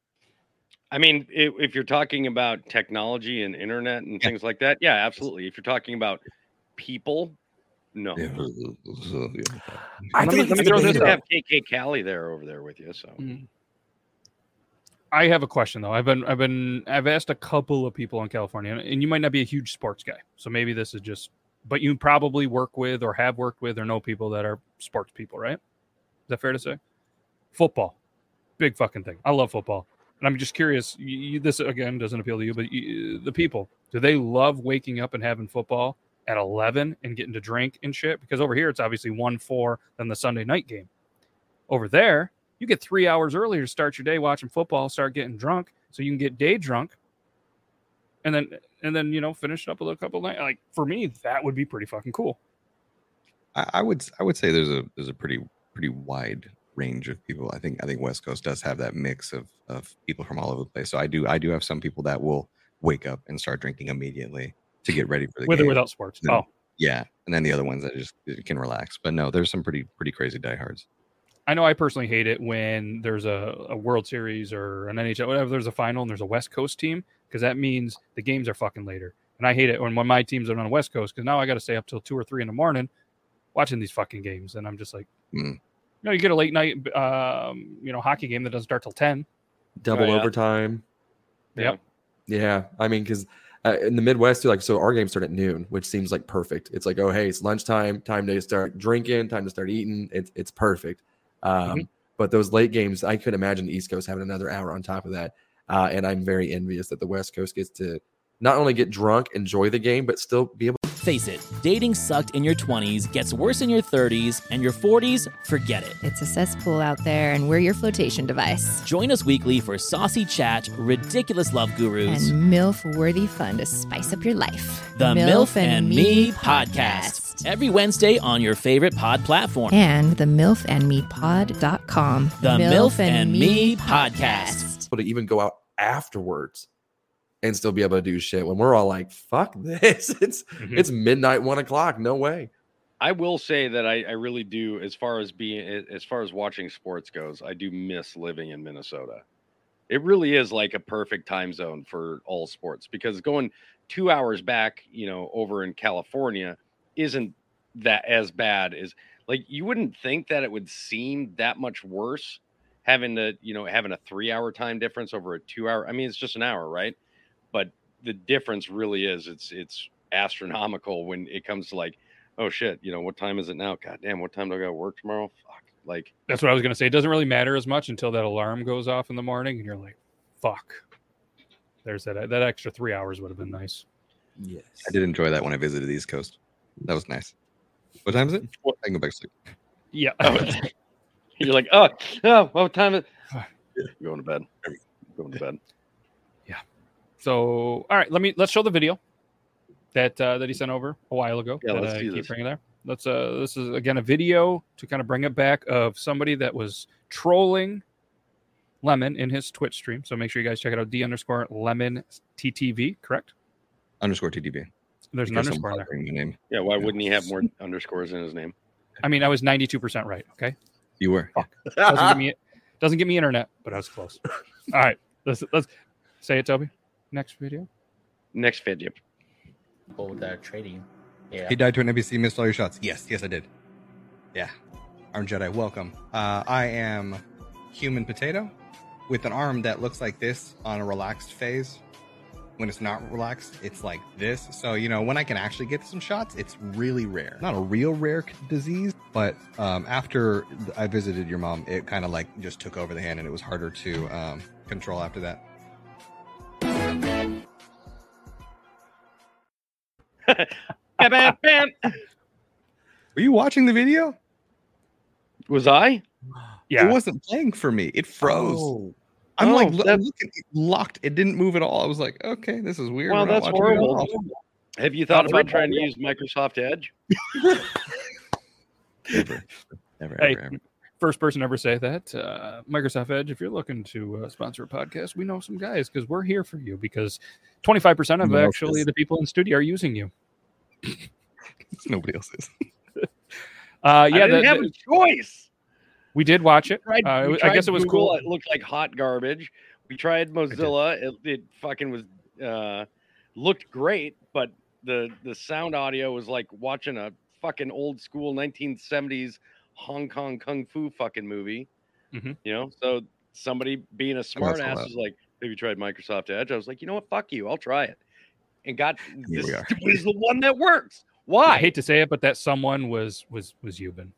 I mean, if, if you're talking about technology and internet and Yeah. things like that, yeah, absolutely. If you're talking about people, no. Yeah. I Let feel me, let me throw this. data. Have KK Cali there over there with you. So mm. I have a question though. I've been I've been I've asked a couple of people in California, and- and you might not be a huge sports guy, so maybe this is just. But you probably work with or have worked with or know people that are sports people, right? Is that fair to say? Football, big fucking thing. I love football, and I'm just curious. You, this again doesn't appeal to you, but you, the people do they love waking up and having football at 11 and getting to drink and shit because over here it's obviously 1 4 than the Sunday night game. Over there, you get three hours earlier to start your day watching football, start getting drunk so you can get day drunk and then and then you know finish it up with a couple nights. Like for me, that would be pretty fucking cool. I, I would I would say there's a there's a pretty pretty wide range of people. I think I think West Coast does have that mix of of people from all over the place. So I do I do have some people that will wake up and start drinking immediately to get ready for the With or without sports. Then- Oh, Yeah, and then the other ones that just can relax. But no, there's some pretty pretty crazy diehards. I know I personally hate it when there's a, a World Series or an NHL, whatever, there's a final and there's a West Coast team because that means the games are fucking later. And I hate it when, when my teams are on the West Coast because now I got to stay up till two or three in the morning watching these fucking games. And I'm just like, Mm. you know, you get a late night, um, you know, hockey game that doesn't start till 10. Double Oh, yeah. overtime. Yep. Yeah, I mean, because uh, in the Midwest, too, like, so our games start at noon, which seems like perfect. It's like, oh, hey, it's lunchtime, time to start drinking, time to start eating. It's it's perfect. Um, But those late games, I could imagine the East Coast having another hour on top of that. Uh, and I'm very envious that the West Coast gets to not only get drunk, enjoy the game, but still be able. To Face it, dating sucked in your 20s, gets worse in your 30s, and your 40s, forget it. It's a cesspool out there, and we're your flotation device. Join us weekly for saucy chat, ridiculous love gurus, And MILF worthy fun to spice up your life. the MILF and Me podcast. Every Wednesday on your favorite pod platform. And the MILFandMePod.com. The MILF and Me podcast. Able to even go out afterwards and still be able to do shit when we're all like, fuck this. *laughs* It's Mhm. it's midnight, one o'clock. No way. I will say that I, I really do, as far as being, as far as watching sports goes, I do miss living in Minnesota. It really is like a perfect time zone for all sports because going two hours back, you know, over in California isn't that as bad as like you wouldn't think that it would seem that much worse having to, you know, having a three hour time difference over a two hour. I mean, it's just an hour, right? But the difference really is it's it's astronomical when it comes to like oh shit, you know, what time is it now? God damn, what time do I got to work tomorrow? Fuck. Like, That's what I was going to say. It doesn't really matter as much until that alarm goes off in the morning and you're like, fuck. There's that, that extra three hours would have been nice. Yes. I did enjoy that when I visited the East Coast. That was nice. What time is it? I can go back to sleep. Yeah. Oh, you're like, oh, oh, what time is it? Going to bed. Going to bed. Yeah. So, all right, let me let's show the video that uh, that he sent over a while ago. Yeah, that let's I do keep this. bringing there. Let's uh, this is again a video to kind of bring it back of somebody that was trolling Lemon in his Twitch stream. So make sure you guys check it out. D underscore Lemon TTV. Correct. Underscore TTV. There's an underscore I'm there. butchering the name. Yeah, why Yeah. wouldn't he have more underscores in his name? I mean, I was 92 percent right. Okay. You were. *laughs* Doesn't give me doesn't give me internet, but I was close. *laughs* All right. Let's let's say it, Toby. Next video. Next video. with that trading. Yeah. He died to an NPC, missed all your shots. Yes, yes, I did. Yeah. Arm Jedi, welcome. Uh, I am human potato with an arm that looks like this on a relaxed phase. When it's not relaxed, it's like this. So, you know, when I can actually get some shots, it's really rare. Not a real rare disease, but um, after I visited your mom, it kind of like just took over the hand and it was harder to um, control after that. *laughs* Were you watching the video? Was I? Yeah. It wasn't playing for me. It froze. Oh, I'm Oh, like lo- that- looking locked. It didn't move at all. I was like, okay, this is weird. Well, We're that's watching it at horrible. Have you thought Not about real. trying to use Microsoft Edge? Never. Never, Hey. ever, ever. First person ever say that. Uh, Microsoft Edge. If you're looking to uh, sponsor a podcast, we know some guys because we're here for you. Because 25 percent of Nobody actually the people in studio are using you. *laughs* Nobody else is. *laughs* Uh, yeah, I didn't the- have the- a choice. We did watch it. tried, Uh, I guess it was Google, cool. It looked like hot garbage. We tried Mozilla. It, it fucking was uh, looked great, but the the sound audio was like watching a fucking old school 1970s Hong Kong kung fu fucking movie. Mhm. You know, so somebody being a smart saw ass was like, "Have you tried Microsoft Edge?" I was like, "You know what? Fuck you. I'll try it." And got Here this was *laughs* the one that works. Why? I hate to say it, but that someone was was was Yuban,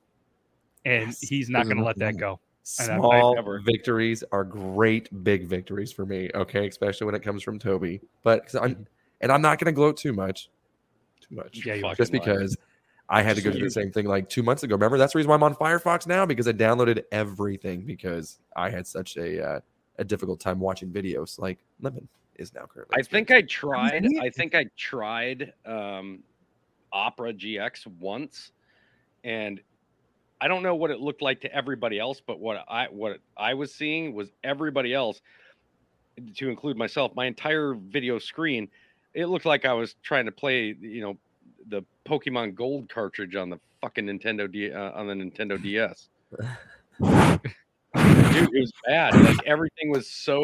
and Yes. he's not going to let that go. And I've- I've Small never- victories are great big victories for me. Okay, especially when it comes from Toby. But 'cause I'm, and I'm not going to gloat too much. too much. Yeah, you just Fucking liar. because I had to go through the same thing like two months ago. Remember, that's the reason why I'm on Firefox now because I downloaded everything because I had such a uh, a difficult time watching videos. Like Lemon is now currently. I think I tried. I think I tried um, Opera GX once, and I don't know what it looked like to everybody else, but what I what I was seeing was everybody else, to include myself, my entire video screen. It looked like I was trying to play, you know, the Pokemon Gold cartridge on the fucking Nintendo D, uh, on the Nintendo DS. *laughs* Dude, it was bad. Like everything was so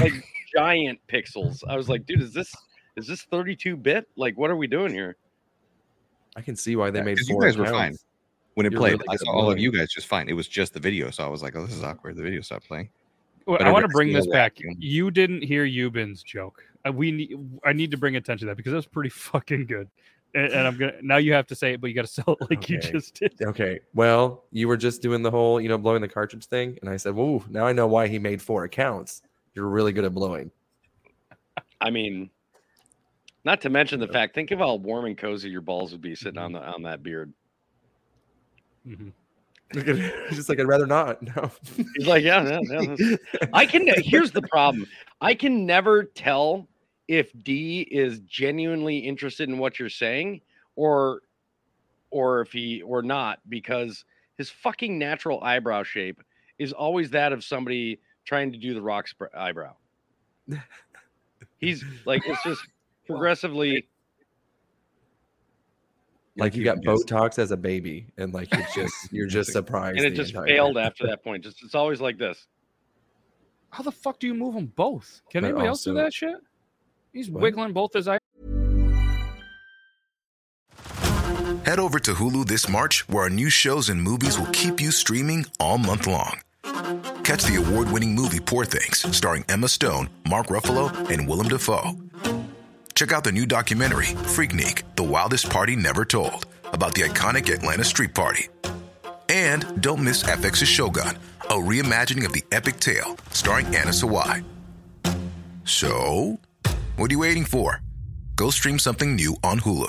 like giant pixels. I was like, dude, is this is this 32 bit? Like, what are we doing here? I can see why they Yeah, made 'cause you guys were fine. Accounts. When it You're played, really I saw all of you guys just fine. It was just the video, so I was like, "Oh, this is awkward." The video stopped playing. Well, I I want to bring this back. vacuum. You didn't hear Yuban's joke. Uh, we need. I need to bring attention to that because that's pretty *laughs* fucking good. And, and I'm gonna now. You have to say it, but you got to *laughs* sell it like you just did. Okay. Well, you were just doing the whole, you know, blowing the cartridge thing, and I said, "Whoa!" Now I know why he made four accounts. You're really good at blowing. I mean, not to mention the fact. Think of how warm and cozy your balls would be sitting on the on that beard. Mhm. *laughs* Look at it. It's *laughs* just like I'd rather not. *laughs* No. He's like, yeah, yeah, yeah. that's- I can. Here's the problem. I can never tell if D is genuinely interested in what you're saying, or, or if he or not, because his fucking natural eyebrow shape is always that of somebody trying to do the rock eyebrow. He's like, it's just progressively. Like you got Botox as a baby, and like you're just *laughs* you're just surprised. and it just failed time. after that point. Just it's always like this. How the fuck do you move them both? Can But anybody else do that shit? He's What? wiggling both his eyes. Head over to Hulu this March, where our new shows and movies will keep you streaming all month long. Catch the award winning movie Poor Things, starring Emma Stone, Mark Ruffalo, and Willem Dafoe. Check out the new documentary, Freaknik The Wildest Party Never Told, about the iconic Atlanta Street Party. And don't miss FX's Shogun, a reimagining of the epic tale, starring Anna Sawai. So, what are you waiting for? Go stream something new on Hulu.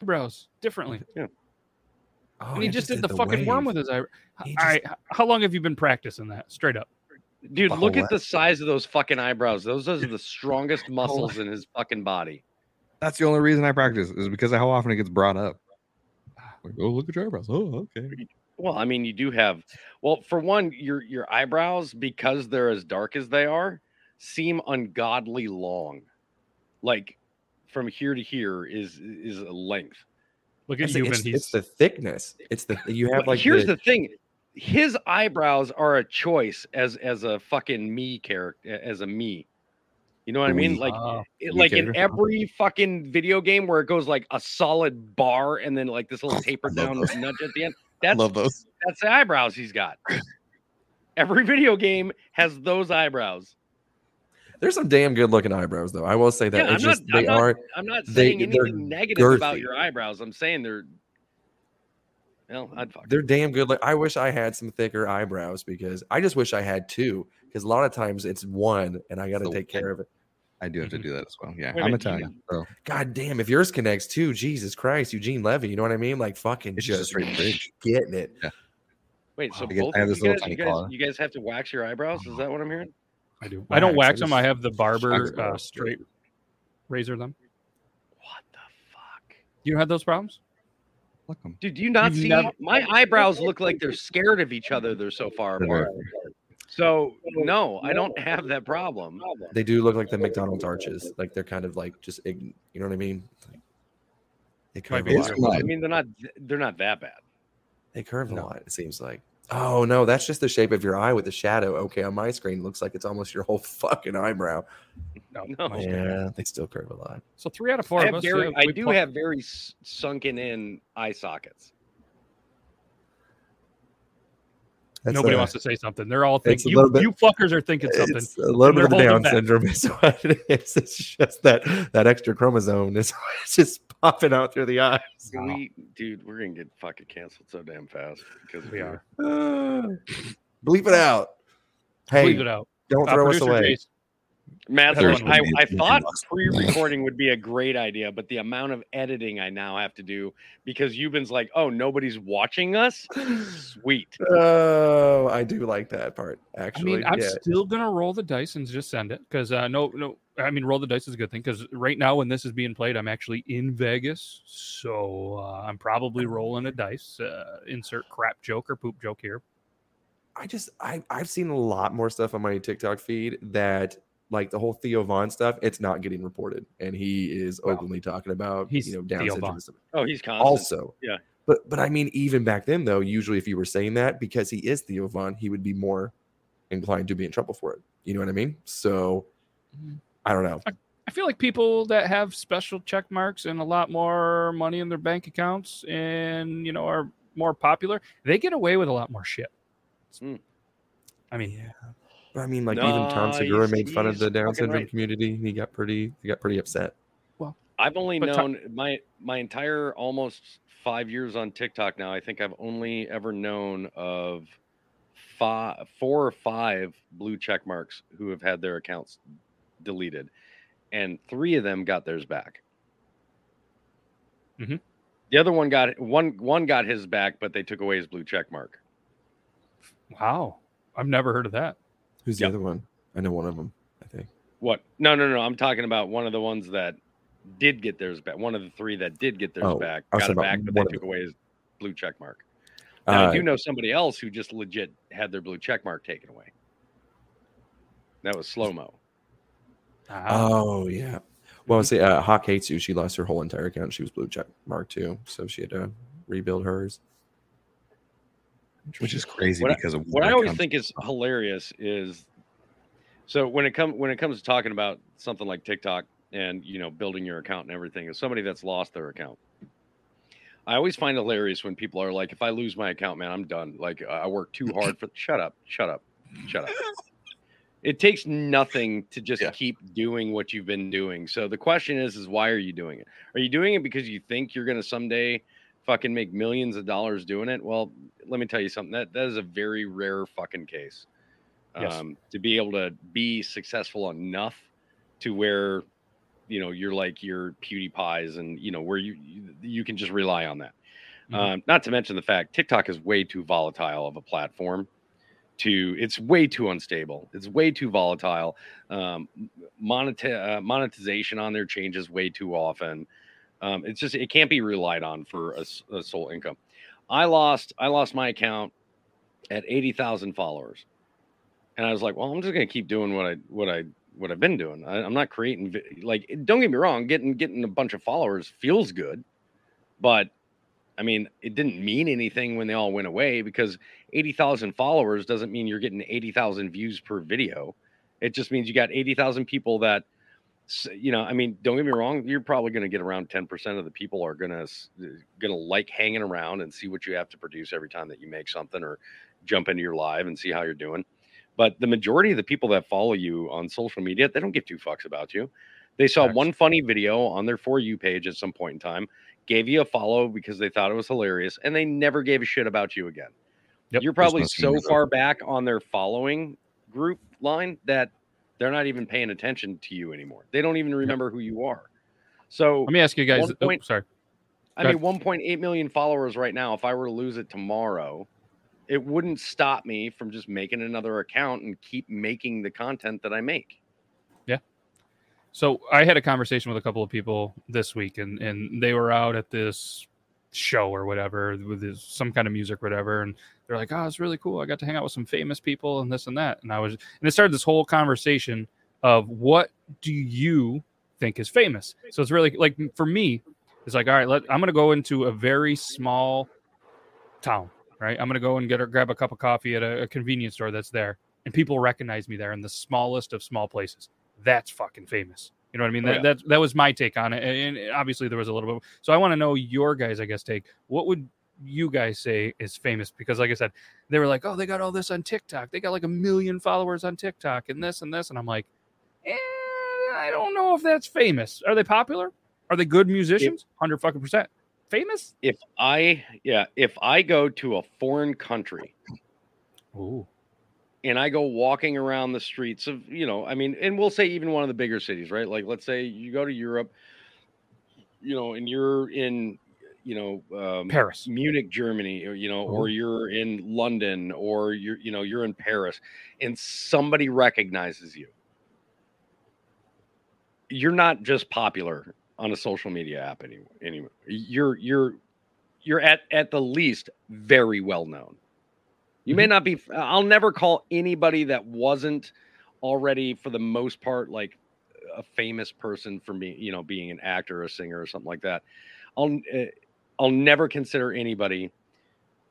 eyebrows differently. Yeah. Oh, and he I just did the, the fucking worm with his eye. He All right, h- how long have you been practicing that? Straight up. Dude, Oh, look at the size of those fucking eyebrows. Those are the strongest *laughs* oh. muscles in his fucking body. That's the only reason I practice is because of how often it gets brought up. *sighs* Like, oh, look at your eyebrows. Oh, okay. Well, I mean, you do have well, for one, your your eyebrows, because they're as dark as they are, seem ungodly long. Like from here to here is is a length. Look at It's, you, it's, it's the thickness. It's the you have like here's the, the thing. His eyebrows are a choice as as a fucking me character as a me. You know what I mean? Like Oh. it, like in every fucking video game where it goes like a solid bar and then like this little *laughs* I tapered down those. nudge at the end. *laughs* That's Love those. that's the eyebrows he's got. Every video game has those eyebrows. there's some damn good looking eyebrows though. I will say that Yeah, I'm just not, they I'm not, I'm not saying they're anything negative about your eyebrows. I'm saying they're well, I'd fuck. they're damn good. Like I wish I had some thicker eyebrows because I just wish I had two. Because a lot of times it's one and I got to So take care of it. I do have to do that as well. Yeah, Wait a I'm minute, you Italian, so God damn, if yours connects too, Jesus Christ, Eugene Levy, you know what I mean? Like fucking it's just just straight bridge. getting it. Wait, so I both I have of this you little guys, you guys, you guys have to wax your eyebrows? Is that what I'm hearing? I do. I don't Wax, them. I have the barber uh, straight razor them. What the fuck? You don't have those problems? Look 'em. Dude, do you not You've see never- my eyebrows look like they're scared of each other? They're so far apart. So no, I don't have that problem. They do look like the McDonald's arches. Like they're kind of like just ign- you know what I mean? they Might curve a be lot. I mean, they're not they're not that bad. They curve a lot, it seems like. Oh no, that's just the shape of your eye with the shadow. Okay, on my screen, looks like it's almost your whole *laughs* fucking eyebrow. No. *laughs* No. Yeah, they still curve a lot. So three out of four I of have us. very, yeah, I do put- have very sunken in eye sockets. That's, Nobody uh, wants to say something. They're all thinking. You, bit- you fuckers are thinking something. It's a little bit of the Down back. syndrome is *laughs* what it is. It's just that that extra chromosome is *laughs* just popping out through the eyes. We, dude, we're gonna get fucking canceled so damn fast because We are. Ah. *sighs* Bleep it out. Hey, Leave it out. don't Uh, throw us away. Jace, Matt, That's I, I thought pre-recording would be a great idea, but the amount of editing I now have to do because Yuban's like, "Oh, nobody's watching us." Sweet. *laughs* Oh, I do like that part. I Actually, mean, I'm yeah. still gonna roll the dice and just send it because uh, no, no. I mean, roll the dice is a good thing because right now when this is being played, I'm actually in Vegas, so uh, I'm probably rolling a dice. Uh, insert crap joke or poop joke here. I just I I've seen a lot more stuff on my TikTok feed that like the whole Theo Von stuff. It's not getting reported, and he is Well, openly talking about he's you know Down Theo syndrome. Von. Oh, he's constant. Also, yeah. But but I mean, even back then though, usually if you were saying that because he is Theo Von, he would be more inclined to be in trouble for it. You know what I mean? So Mm-hmm. I don't know. I feel like people that have special check marks and a lot more money in their bank accounts and you know are more popular, they get away with a lot more shit. Hmm. I mean, yeah. But I mean, like even Tom Segura made fun of the Down syndrome right. community. He got pretty he got pretty upset. Well, I've only But Tom- known my my entire almost five years on TikTok now. I think I've only ever known of five, four or five blue check marks who have had their accounts deleted, and three of them got theirs back. Mhm. The other one got one one got his back, but they took away his blue check mark. wow, I've never heard of that. Who's the other one? I know one of them. I think. What? No, no, no. I'm talking about one of the ones that did get theirs back. One of the three that did get theirs Oh, back I was got it about back, but they took away his blue check mark. Now, Uh, I do know somebody else who just legit had their blue check mark taken away. That was slow mo. Ah, Oh yeah. Well, see, uh, Hawk hates you. She lost her whole entire account. She was blue check mark too, so she had to rebuild hers. Which is crazy What I- because of what I always comes think is hilarious is so when it comes when it comes to talking about something like TikTok and you know building your account and everything, as somebody that's lost their account, I always find hilarious when people are like, "If I lose my account, man, I'm done. Like I work too hard for." Shut up! Shut up! Shut up! *laughs* It takes nothing to just keep doing what you've been doing. So the question is, is why are you doing it? Are you doing it because you think you're going to someday fucking make millions of dollars doing it? Well, let me tell you something. That that is a very rare fucking case. Yes. Um, to be able to be successful enough to where you know you're like your PewDiePies and you know where you you, you can just rely on that. Mhm. Um, not to mention the fact TikTok is way too volatile of a platform. To it's way too unstable. It's way too volatile. Um, moneta- uh, monetization on there changes way too often. Um, it's just it can't be relied on for a sole income. I lost I lost my account at eighty thousand followers, and I was like, well, I'm just gonna keep doing what I what I what I've been doing. I, I'm not creating like don't get me wrong, getting getting a bunch of followers feels good, but I mean, it didn't mean anything when they all went away because 80,000 followers doesn't mean you're getting 80,000 views per video. It just means you got 80,000 people that, you know, I mean, don't get me wrong, you're probably going to get around 10% of the people are going to uh, going to like hanging around and see what you have to produce every time that you make something or jump into your live and see how you're doing. But the majority of the people that follow you on social media, they don't give two fucks about you. They saw one funny video on their For You page at some point in time, gave you a follow because they thought it was hilarious, and they never gave a shit about you again. You're probably so far back on their following group line that they're not even paying attention to you anymore. They don't even remember who you are. So Let me ask you guys. oh, point- sorry. I Go mean, 1.8 million followers right now. If I were to lose it tomorrow, it wouldn't stop me from just making another account and keep making the content that I make. Yeah. So I had a conversation with a couple of people this week, and and they were out at this show or whatever with this, some kind of music, whatever, and they're like, "Oh, it's really cool. I got to hang out with some famous people and this and that." And I was, and it started this whole conversation of what do you think is famous? So it's really like for me, it's like, all right, let, I'm going to go into a very small town, right? I'm going to go and get or grab a cup of coffee at a, a convenience store that's there, and people recognize me there in the smallest of small places. That's fucking famous. You know what I mean? Oh, that, yeah. that that was my take on it, and and obviously there was a little bit. So I want to know your guys, I guess, take. What would you guys say is famous? Because like I said, they were like, oh, they got all this on TikTok. They got like a million followers on TikTok, and this and this, and I'm like, eh, I don't know if that's famous. Are they popular? Are they good musicians? Hundred fucking percent. Famous? If I, yeah, if I go to a foreign country Ooh. And I go walking around the streets of, you know, I mean, and we'll say even one of the bigger cities, right? Like, let's say you go to Europe, you know, and you're in, you know, um, Paris. Munich, Germany, or, you know, or you're in London, or you're, you know, you're in Paris, and somebody recognizes you. You're not just popular on a social media app anymore. Anyway, you're you're you're at at the least very well known. You may mm-hmm. not be. Uh, I'll never call anybody that wasn't already, for the most part, like a famous person for me. You know, being an actor, or a singer, or something like that. I'll uh, I'll never consider anybody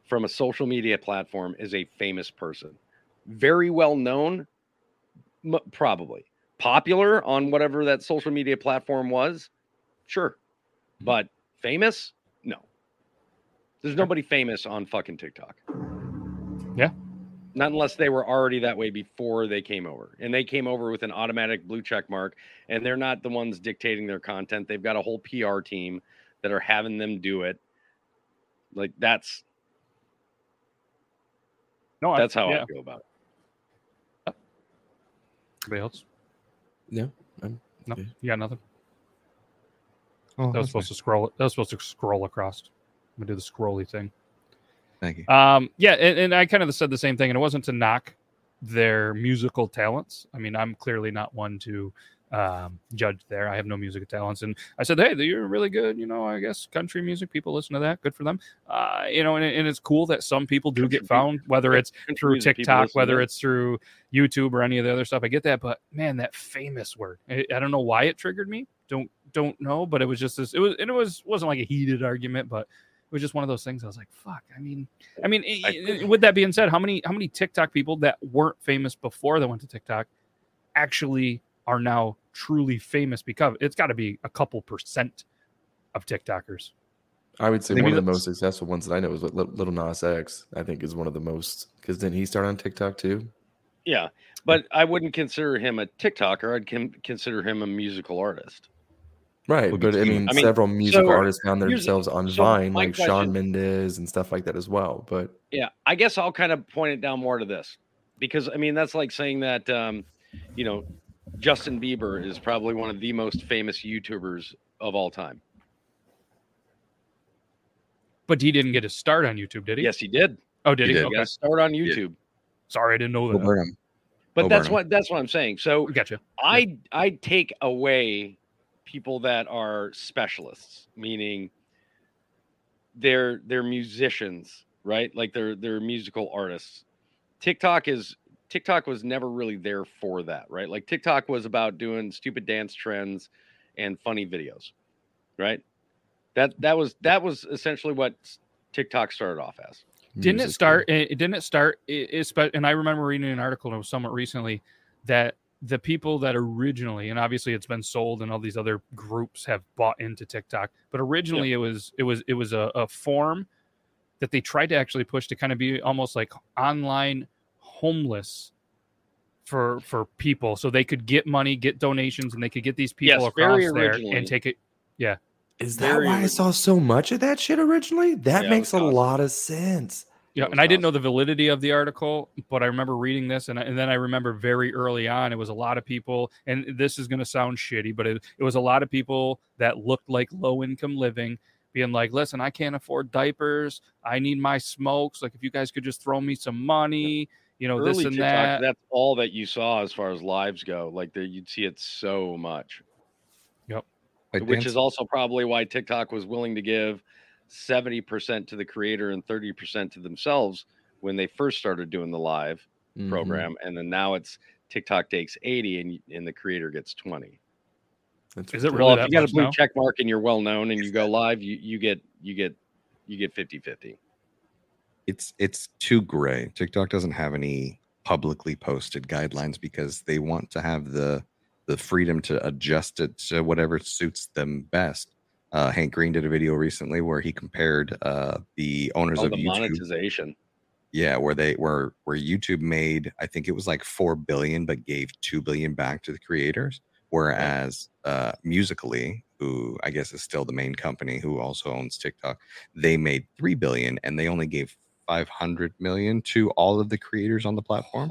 from a social media platform as a famous person. Very well known, m- probably popular on whatever that social media platform was. Sure, mm-hmm. but famous? No. There's nobody famous on fucking TikTok. Um, yeah. Not unless they were already that way before they came over. And they came over with an automatic blue check mark. And they're not the ones dictating their content. They've got a whole PR team that are having them do it. Like that's No, I- that's how yeah. I feel about it. Anybody else? No, I'm No, good. you got nothing. Oh, that was that's supposed to scroll. That was supposed to scroll across. I'm gonna do the scrolly thing. Thank you. Um, yeah, and, and I kind of said the same thing, and it wasn't to knock their musical talents. I mean, I'm clearly not one to um, judge there. I have no musical talents, and I said, hey, you're really good. You know, I guess country music people listen to that. Good for them. Uh, you know, and, and it's cool that some people do get found, whether it's through TikTok, whether it's through YouTube or any of the other stuff. I get that, but man, that famous word. I, I don't know why it triggered me. Don't don't know, but it was just this. It was and it was wasn't like a heated argument, but was just one of those things. I was like, "Fuck." I mean, I mean, i- i- with that being said, how many how many TikTok people that weren't famous before they went to TikTok actually are now truly famous because it's got to be a couple percent of TikTokers. I would say Maybe one of the most successful ones that I know is Li- Little Nas X. I think is one of the most because then he start on TikTok too. Yeah. But I wouldn't consider him a TikToker. I'd consider him a musical artist. Right, Well, but I mean, I mean, several musical so artists found themselves on so Vine, my like Shawn question- Mendes and stuff like that as well. But Yeah, I guess I'll kind of point it down more to this because I mean that's like saying that um, you know Justin Bieber is probably one of the most famous YouTubers of all time. But he didn't get his start on YouTube, did he? Yes, he did. Oh, did He he? did. He Okay. got to start on YouTube. Sorry, I didn't know Bo that. Burnham. But Bo that's Burnham. what that's what I'm saying. So Gotcha. I I take away people that are specialists, meaning they're they're musicians, right? Like they're they're musical artists. TikTok is TikTok was never really there for that, right? Like TikTok was about doing stupid dance trends and funny videos, right? That that was that was essentially what TikTok started off as. didn't it start it it didn't it start it, it spe- and i remember reading an article that somewhat recently that the people that originally and obviously it's been sold and all these other groups have bought into tiktok but originally it was it was it was a, a form that they tried to actually push to kind of be almost like online homeless for for people so they could get money get donations and they could get these people Yes, across there and take it yeah Is that Very why I saw so much of that shit originally? That Yeah, makes a awesome. lot of sense. Yeah, and was I didn't know the validity of the article, but I remember reading this, and, I- and then I remember very early on, it was a lot of people, and this is going to sound shitty, but it, it was a lot of people that looked like low income living, being like, "Listen, I can't afford diapers. I need my smokes. Like, if you guys could just throw me some money, you know, this and TikTok, that." that's all that you saw as far as lives go. Like the, you'd see it so much. Like which dance- is also probably why TikTok was willing to give 70% to the creator and 30% to themselves when they first started doing the live Mhm. program. And then now it's TikTok takes 80 and, and the creator gets 20. That's Is it ridiculous. really well, if you got a blue now? check mark and you're well known and you go live, you, you get, you get, you get 50 50. it's it's too gray. TikTok doesn't have any publicly posted guidelines because they want to have the the freedom to adjust it to whatever suits them best. Uh, Hank Green did a video recently where he compared uh, the owners Oh, of the YouTube. monetization. Yeah, where they where where YouTube made I think it was like four billion, but gave two billion back to the creators. Whereas uh, Musically, who I guess is still the main company who also owns TikTok, they made three billion and they only gave 500 million to all of the creators on the platform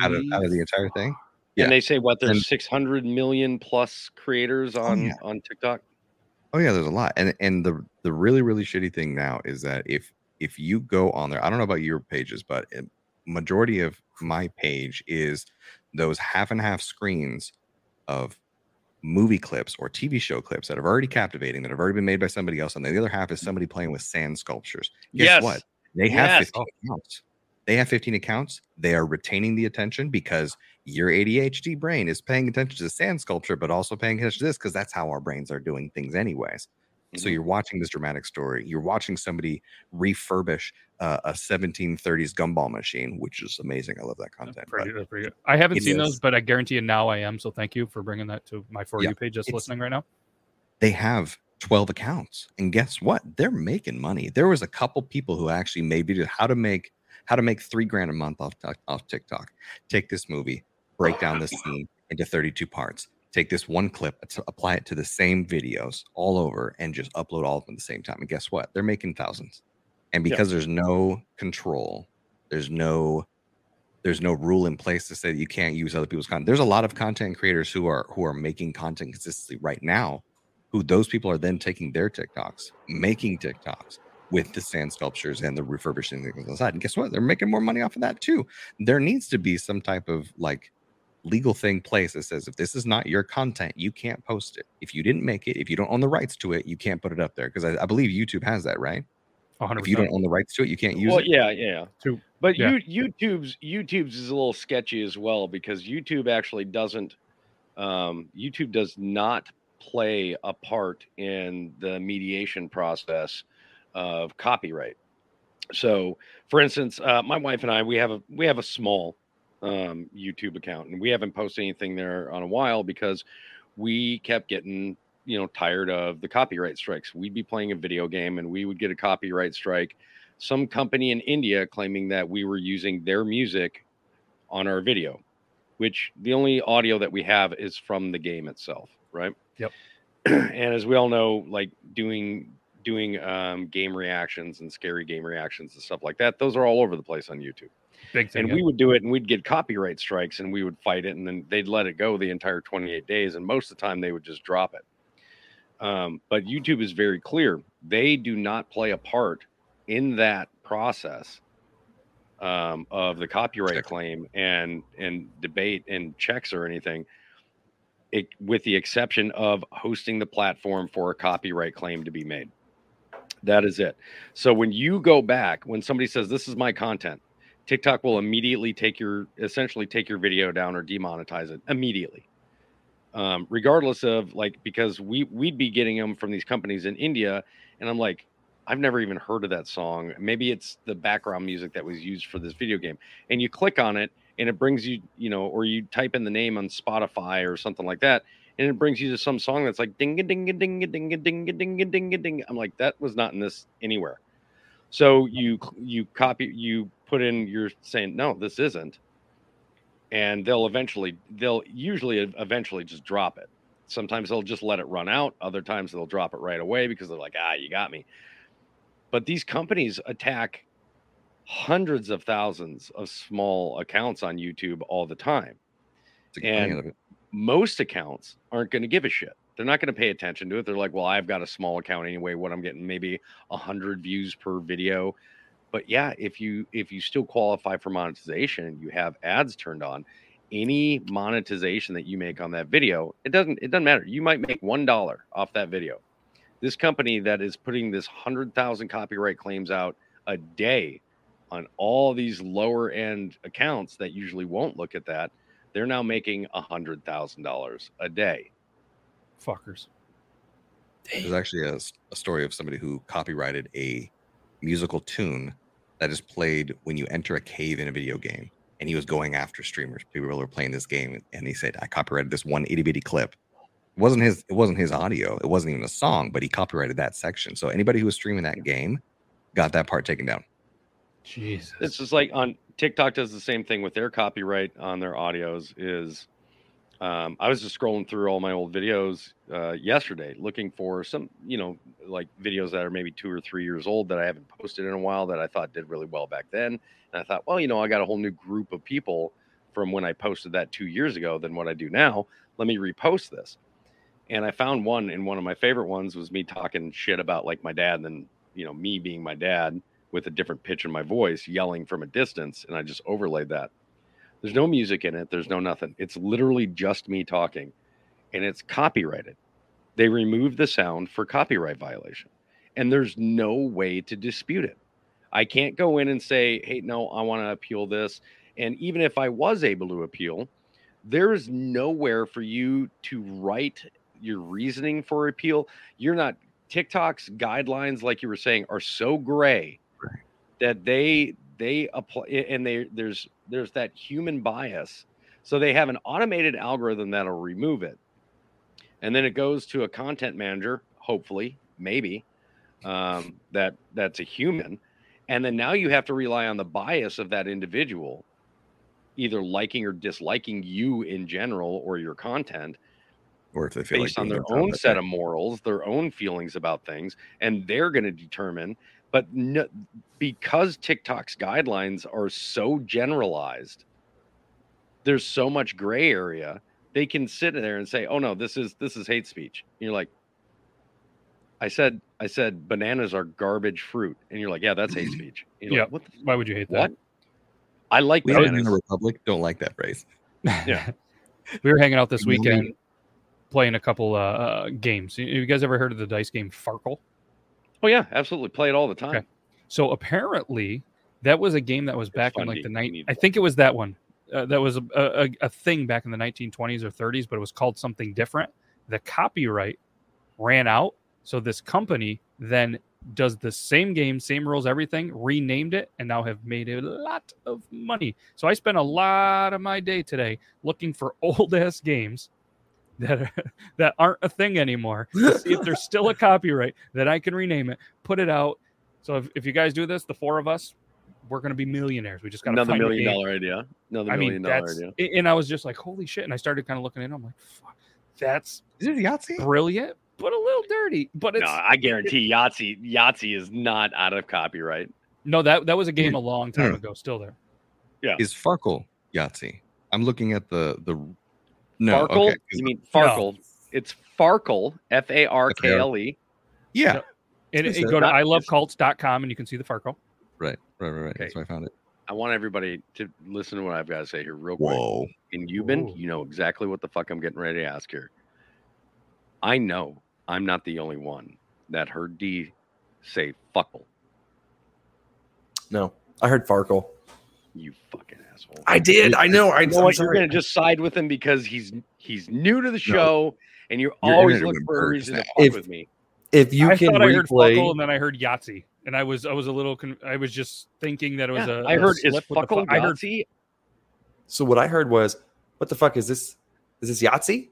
out of out of the entire thing. And they say what there's And- 600 million plus creators on yeah. on TikTok. Oh yeah, there's a lot. And and the the really really shitty thing now is that if if you go on there, I don't know about your pages, but majority of my page is those half and half screens of movie clips or TV show clips that have already captivating that have already been made by somebody else, and then the other half is mm-hmm. somebody playing with sand sculptures. Guess Yes. what? They have Yes. 15 accounts. They have 15 accounts. They are retaining the attention because your ADHD brain is paying attention to the sand sculpture, but also paying attention to this because that's how our brains are doing things, anyways. So Mhm. you're watching this dramatic story. You're watching somebody refurbish uh, a 1730s gumball machine, which is amazing. I love that content. Pretty, that's pretty good. I haven't seen is- those, but I guarantee you now I am. So thank you for bringing that to my for Yeah, you page. Just listening right now. they have 12 accounts and guess what they're making money there was a couple people who actually made videos how to make how to make three grand a month off, off tiktok. Take this movie break down this scene into 32 parts. Take this one clip apply it to the same videos all over and just upload all of them at the same time. And guess what? They're making thousands. And Yeah. because there's no control there's no there's no rule in place to say that you can't use other people's content there's a lot of content creators who are who are making content consistently right now who those people are then taking their TikToks, making TikToks with the sand sculptures and the refurbishing things on the side. And guess what? They're making more money off of that too. There needs to be some type of like legal thing place that says if this is not your content, you can't post it. If you didn't make it, if you don't own the rights to it, you can't put it up there. Because I, I believe YouTube has that, right? 100%. If you don't own the rights to it, you can't use well, it. yeah, yeah. To- But yeah. you YouTube's YouTube's is a little sketchy as well because YouTube actually doesn't um, YouTube does not play a part in the mediation process of copyright. So, for instance, uh, my wife and I we have a we have a small um, YouTube account and we haven't posted anything there on a while because we kept getting you know tired of the copyright strikes. We'd be playing a video game and we would get a copyright strike. Some company in India claiming that we were using their music on our video, which the only audio that we have is from the game itself, right? Yep. *clears throat* and as we all know, like doing doing um, game reactions and scary game reactions and stuff like that, those are all over the place on YouTube. Big thing. And yeah. we would do it and we'd get copyright strikes and we would fight it and then they'd let it go the entire 28 days. And most of the time they would just drop it. Um, but YouTube is very clear. They do not play a part in that process um, of the copyright claim and and debate and checks or anything. It, with the exception of hosting the platform for a copyright claim to be made. That is it. So when you go back, when somebody says this is my content, TikTok will immediately take your essentially take your video down or demonetize it immediately. Um, regardless of like because we we'd be getting them from these companies in India, and I'm like, I've never even heard of that song. Maybe it's the background music that was used for this video game. And you click on it and it brings you, you know, or you type in the name on Spotify or something like that, and it brings you to some song that's like ding a ding a ding a ding a ding a ding a ding a ding. I'm like, that was not in this anywhere. So you you copy you put in you're saying no, this isn't, and they'll eventually they'll usually eventually just drop it. Sometimes they'll just let it run out. Other times they'll drop it right away because they're like, ah, you got me. But these companies attack hundreds of thousands of small accounts on YouTube all the time. To get money out And. Most accounts aren't going to give a shit. They're not going to pay attention to it. They're like, well, I've got a small account anyway. What I'm getting maybe a hundred views per video. But yeah, if you if you still qualify for monetization, you have ads turned on. Any monetization that you make on that video, it doesn't it doesn't matter. You might make one dollar off that video. This company that is putting this hundred thousand copyright claims out a day on all these lower end accounts that usually won't look at that, they're now making a hundred thousand dollars a day. Fuckers. There's actually a story of somebody who copyrighted a musical tune that is played when you enter a cave in a video game. And he was going after streamers. People were playing this game, and he said, "I copyrighted this one itty bitty clip." It wasn't his. It wasn't his audio. It wasn't even a song, but he copyrighted that section. So anybody who was streaming that game got that part taken down. Jesus. It's just like on TikTok does the same thing with their copyright on their audios is um, I was just scrolling through all my old videos uh, yesterday, looking for some, you know, like videos that are maybe two or three years old that I haven't posted in a while that I thought did really well back then. And I thought, well, you know, I got a whole new group of people from when I posted that two years ago than what I do now. Let me repost this. And I found one, and one of my favorite ones was me talking shit about like my dad, and then you know me being my dad with a different pitch in my voice, yelling from a distance, and I just overlaid that. There's no music in it. There's no nothing. It's literally just me talking, and it's copyrighted. They removed the sound for copyright violation, and there's no way to dispute it. I can't go in and say, "Hey, no, I want to appeal this." And even if I was able to appeal, there is nowhere for you to write your reasoning for appeal. You're not TikTok's guidelines, like you were saying, are so gray that they they apply and they there's there's that human bias. So they have an automated algorithm that'll remove it. And then it goes to a content manager, hopefully, maybe, um, that that's a human. And then now you have to rely on the bias of that individual, either liking or disliking you in general or your content or if they feel based like on their own set of morals, their own feelings about things, and they're going to determine. But no, because TikTok's guidelines are so generalized, there's so much gray area. They can sit there and say, "Oh no, this is this is hate speech." And you're like, "I said, I said bananas are garbage fruit," and you're like, "Yeah, that's hate *clears throat* speech." And Yeah. like, what? The, Why would you hate what? that? I like We live in the republic. Don't like that phrase. Yeah. *laughs* We were hanging out this You know me. weekend playing a couple uh, uh, games. You- You guys ever heard of the dice game Farkle? Oh yeah, absolutely. Play it all the time. Okay. So apparently, that was a game that was back in like the night. I think it was that one. Uh, that was a, a, a thing back in the 1920s or 30s, but it was called something different. The copyright ran out, so this company then does the same game, same rules, everything, renamed it, and now have made a lot of money. So I spent a lot of my day today looking for *laughs* old ass games *laughs* that are, that aren't a thing anymore. see if there's still a *laughs* copyright that I can rename it, put it out. So if, if you guys do this, the four of us, we're gonna be millionaires. We just got Another million dollar idea. Another I million mean, dollar idea. and I was just like, holy shit! And I started kind of looking in. I'm like, fuck, that's Is it Yahtzee? brilliant, but a little dirty. But it's No, I guarantee Yahtzee Yahtzee is not out of copyright. no that that was a game a long time Hmm. ago. Still there. Yeah. Is Farkle Yahtzee? I'm looking at the the no. Farkle? okay, 'cause- You mean Farkle? It's Farkle, F A R K L E. yeah. Yep. And It's it, go to not- ilovecults.com and you can see the Farkle. Right, right, right, right. Okay. That's why I found it. I want everybody to listen to what I've got to say here, real quick. Whoa. And you've been, Ooh. you know exactly what the fuck I'm getting ready to ask here. I know I'm not the only one that heard D say fuckle. No, I heard Farkle. You fucking asshole. I did. I know. I, You know what? You're gonna just side with him because he's he's new to the show, and you Your always internet look went for a reason to fuck If- with me. If you I can thought I heard replay, Fuckle and then I heard Yahtzee, and I was I was a little con- I was just thinking that it was Yeah, a I a heard is slip fuckle fu- I heard Yahtzee? so what I heard was, "What the fuck is this? Is this Yahtzee?"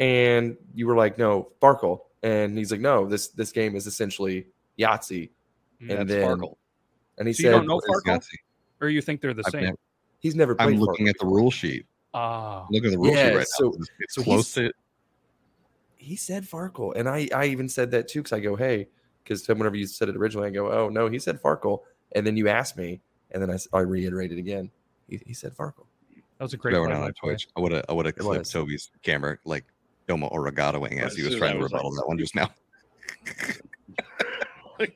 And you were like, "No, Farkle." And he's like, "No, this this game is essentially Yahtzee." Mm, And That's then, Farkle. and he So you said, don't know Farkle? Or you think they're the I've same? never- "He's never played." I'm looking Farkle at the rule sheet. Ah, Look at the rule Yeah, sheet right so- now. It's, it's so close he's- to he said Farkle, and I I even said that too because I go, hey, because whenever you said it originally, I go, oh no, he said Farkle, and then you asked me, and then I, s- I reiterated again. He, he said Farkle. that was a great Great play on by play. Twitch. I would have I would have clipped was. Toby's camera like Domo Oregatoing Right, as he was trying I to was like- rebuttal that one just now. *laughs*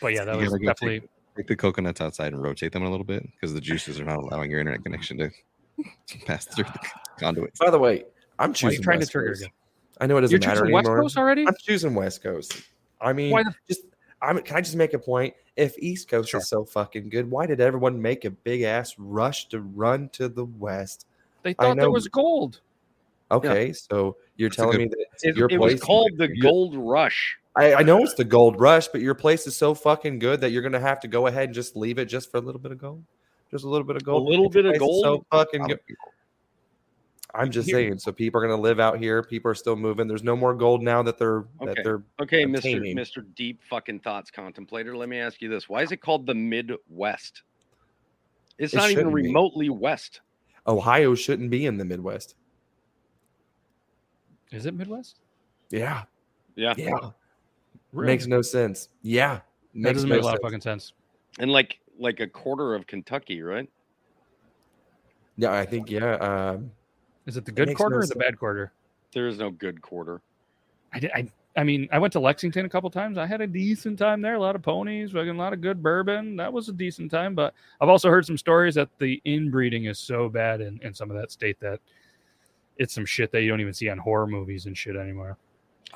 But yeah, that was gotta definitely take, take the coconuts outside and rotate them a little bit because the juices are not allowing your internet connection to *laughs* pass through the *laughs* conduits. By the way, I'm Why are you choosing trying to trigger Coast. again? I know it doesn't You're matter choosing West. Coast already? I'm choosing West Coast. I mean, Why the- just I'm. Can I just make a point? If East Coast Sure. is so fucking good, why did everyone make a big ass rush to run to the West? They I thought there was gold. Okay, so you're That's telling good- me that It, your it was called the you- Gold Rush. I, I know it's the gold rush, but your place is so fucking good that you're gonna have to go ahead and just leave it just for a little bit of gold, just a little bit of gold. A little bit of gold? So fucking good. I'm just Here- saying. So people are gonna live out here. People are still moving. There's no more gold now that they're Okay. that they're Okay, Mr. obtaining. Mr. Deep fucking thoughts contemplator. Let me ask you this: Why is it called the Midwest? It's It not even shouldn't be. remotely west. Ohio shouldn't be in the Midwest. Is it Midwest? Yeah. Yeah. Yeah. Really? Makes no sense. Yeah. that Makes doesn't no make a lot of fucking sense. And like like a quarter of Kentucky, right? Yeah, I think yeah. Um, Is it the good makes quarter no or the sense. bad quarter? There is no good quarter. I did. I, I mean, I went to Lexington a couple times. I had a decent time there. A lot of ponies, fucking a lot of good bourbon. That was a decent time. But I've also heard some stories that the inbreeding is so bad in, in some of that state that it's some shit that you don't even see on horror movies and shit anymore.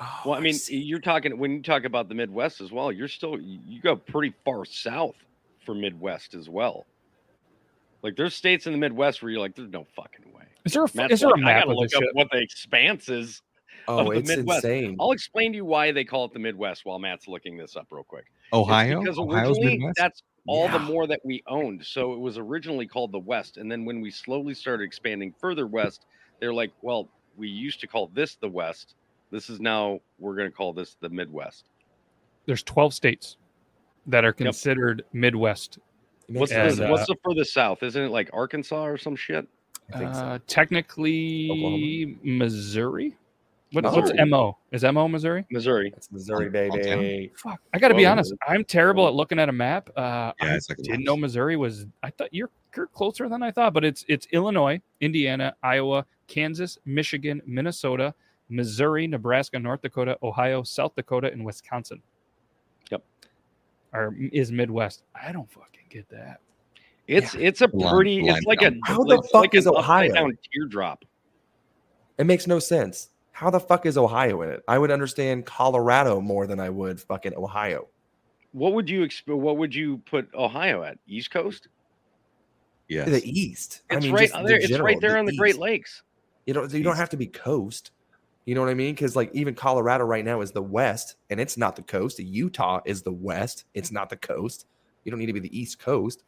Oh, well, I mean, you're talking when you talk about the Midwest as well. You're still you go pretty far south for Midwest as well. Like there's states in the Midwest where you're like, there's no fucking way. Is there a, Matt's is there a like, I gotta of look up what the expanse is? Oh, of the it's Midwest. insane. I'll explain to you why they call it the Midwest while Matt's looking this up real quick. It's Ohio? because Ohio's originally Midwest? that's all the more that we owned. So it was originally called the West. And then when we slowly started expanding further west, they're like, well, we used to call this the West. This is now we're going to call this the Midwest. There's 12 states that are considered Midwest. What's no And, the uh, the furthest south? Isn't it like Arkansas or some shit? I think so. Uh, technically, Missouri. What. What's MO? Is MO Missouri? Missouri. It's Missouri, Hometown. baby. Fuck. I got to be honest. I'm terrible at looking at a map. Uh, Yeah, I like didn't know Missouri was. I thought you're, you're closer than I thought, but it's it's Illinois, Indiana, Iowa, Kansas, Michigan, Minnesota, Missouri, Nebraska, North Dakota, Ohio, South Dakota, and Wisconsin. Yep. Or is Midwest? I don't fucking get that. It's it's a Line- pretty line it's like a. How the it's fuck like is Ohio? down teardrop. It makes no sense. How the fuck is Ohio in it? I would understand Colorado more than I would fucking Ohio. What would you exp- what would you put Ohio at? East Coast? Yeah, The East. It's I mean, right just on the there. It's right there on the Great Lakes. You don't. You don't have to be coast. You know what I mean? Because like even Colorado right now is the West, and it's not the coast. Utah is the West. It's not the coast. You don't need to be the East Coast.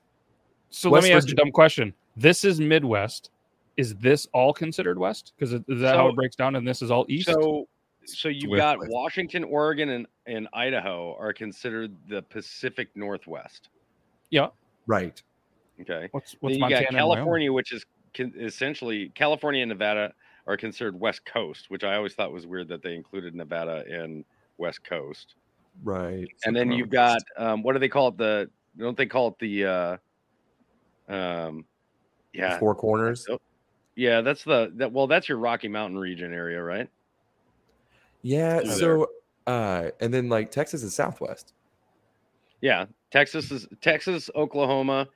So West let me ask you a dumb question. This is Midwest. Is this all considered West? Because is that how it breaks down? And this is all East. So so you've With- got Washington, Oregon, and, and Idaho are considered the Pacific Northwest. yeah. Right. Okay. What's Then what's you Montana? got? California, which is essentially California and Nevada are considered West Coast, which I always thought was weird that they included Nevada in West Coast. Right. and then you've got um, what do they call it? The don't they call it the uh, um, yeah, Four corners. Yeah, that's the that. Well, that's your Rocky Mountain region area, right? Yeah. Through So, uh, and then like Texas is Southwest. Yeah, Texas is Texas, Oklahoma,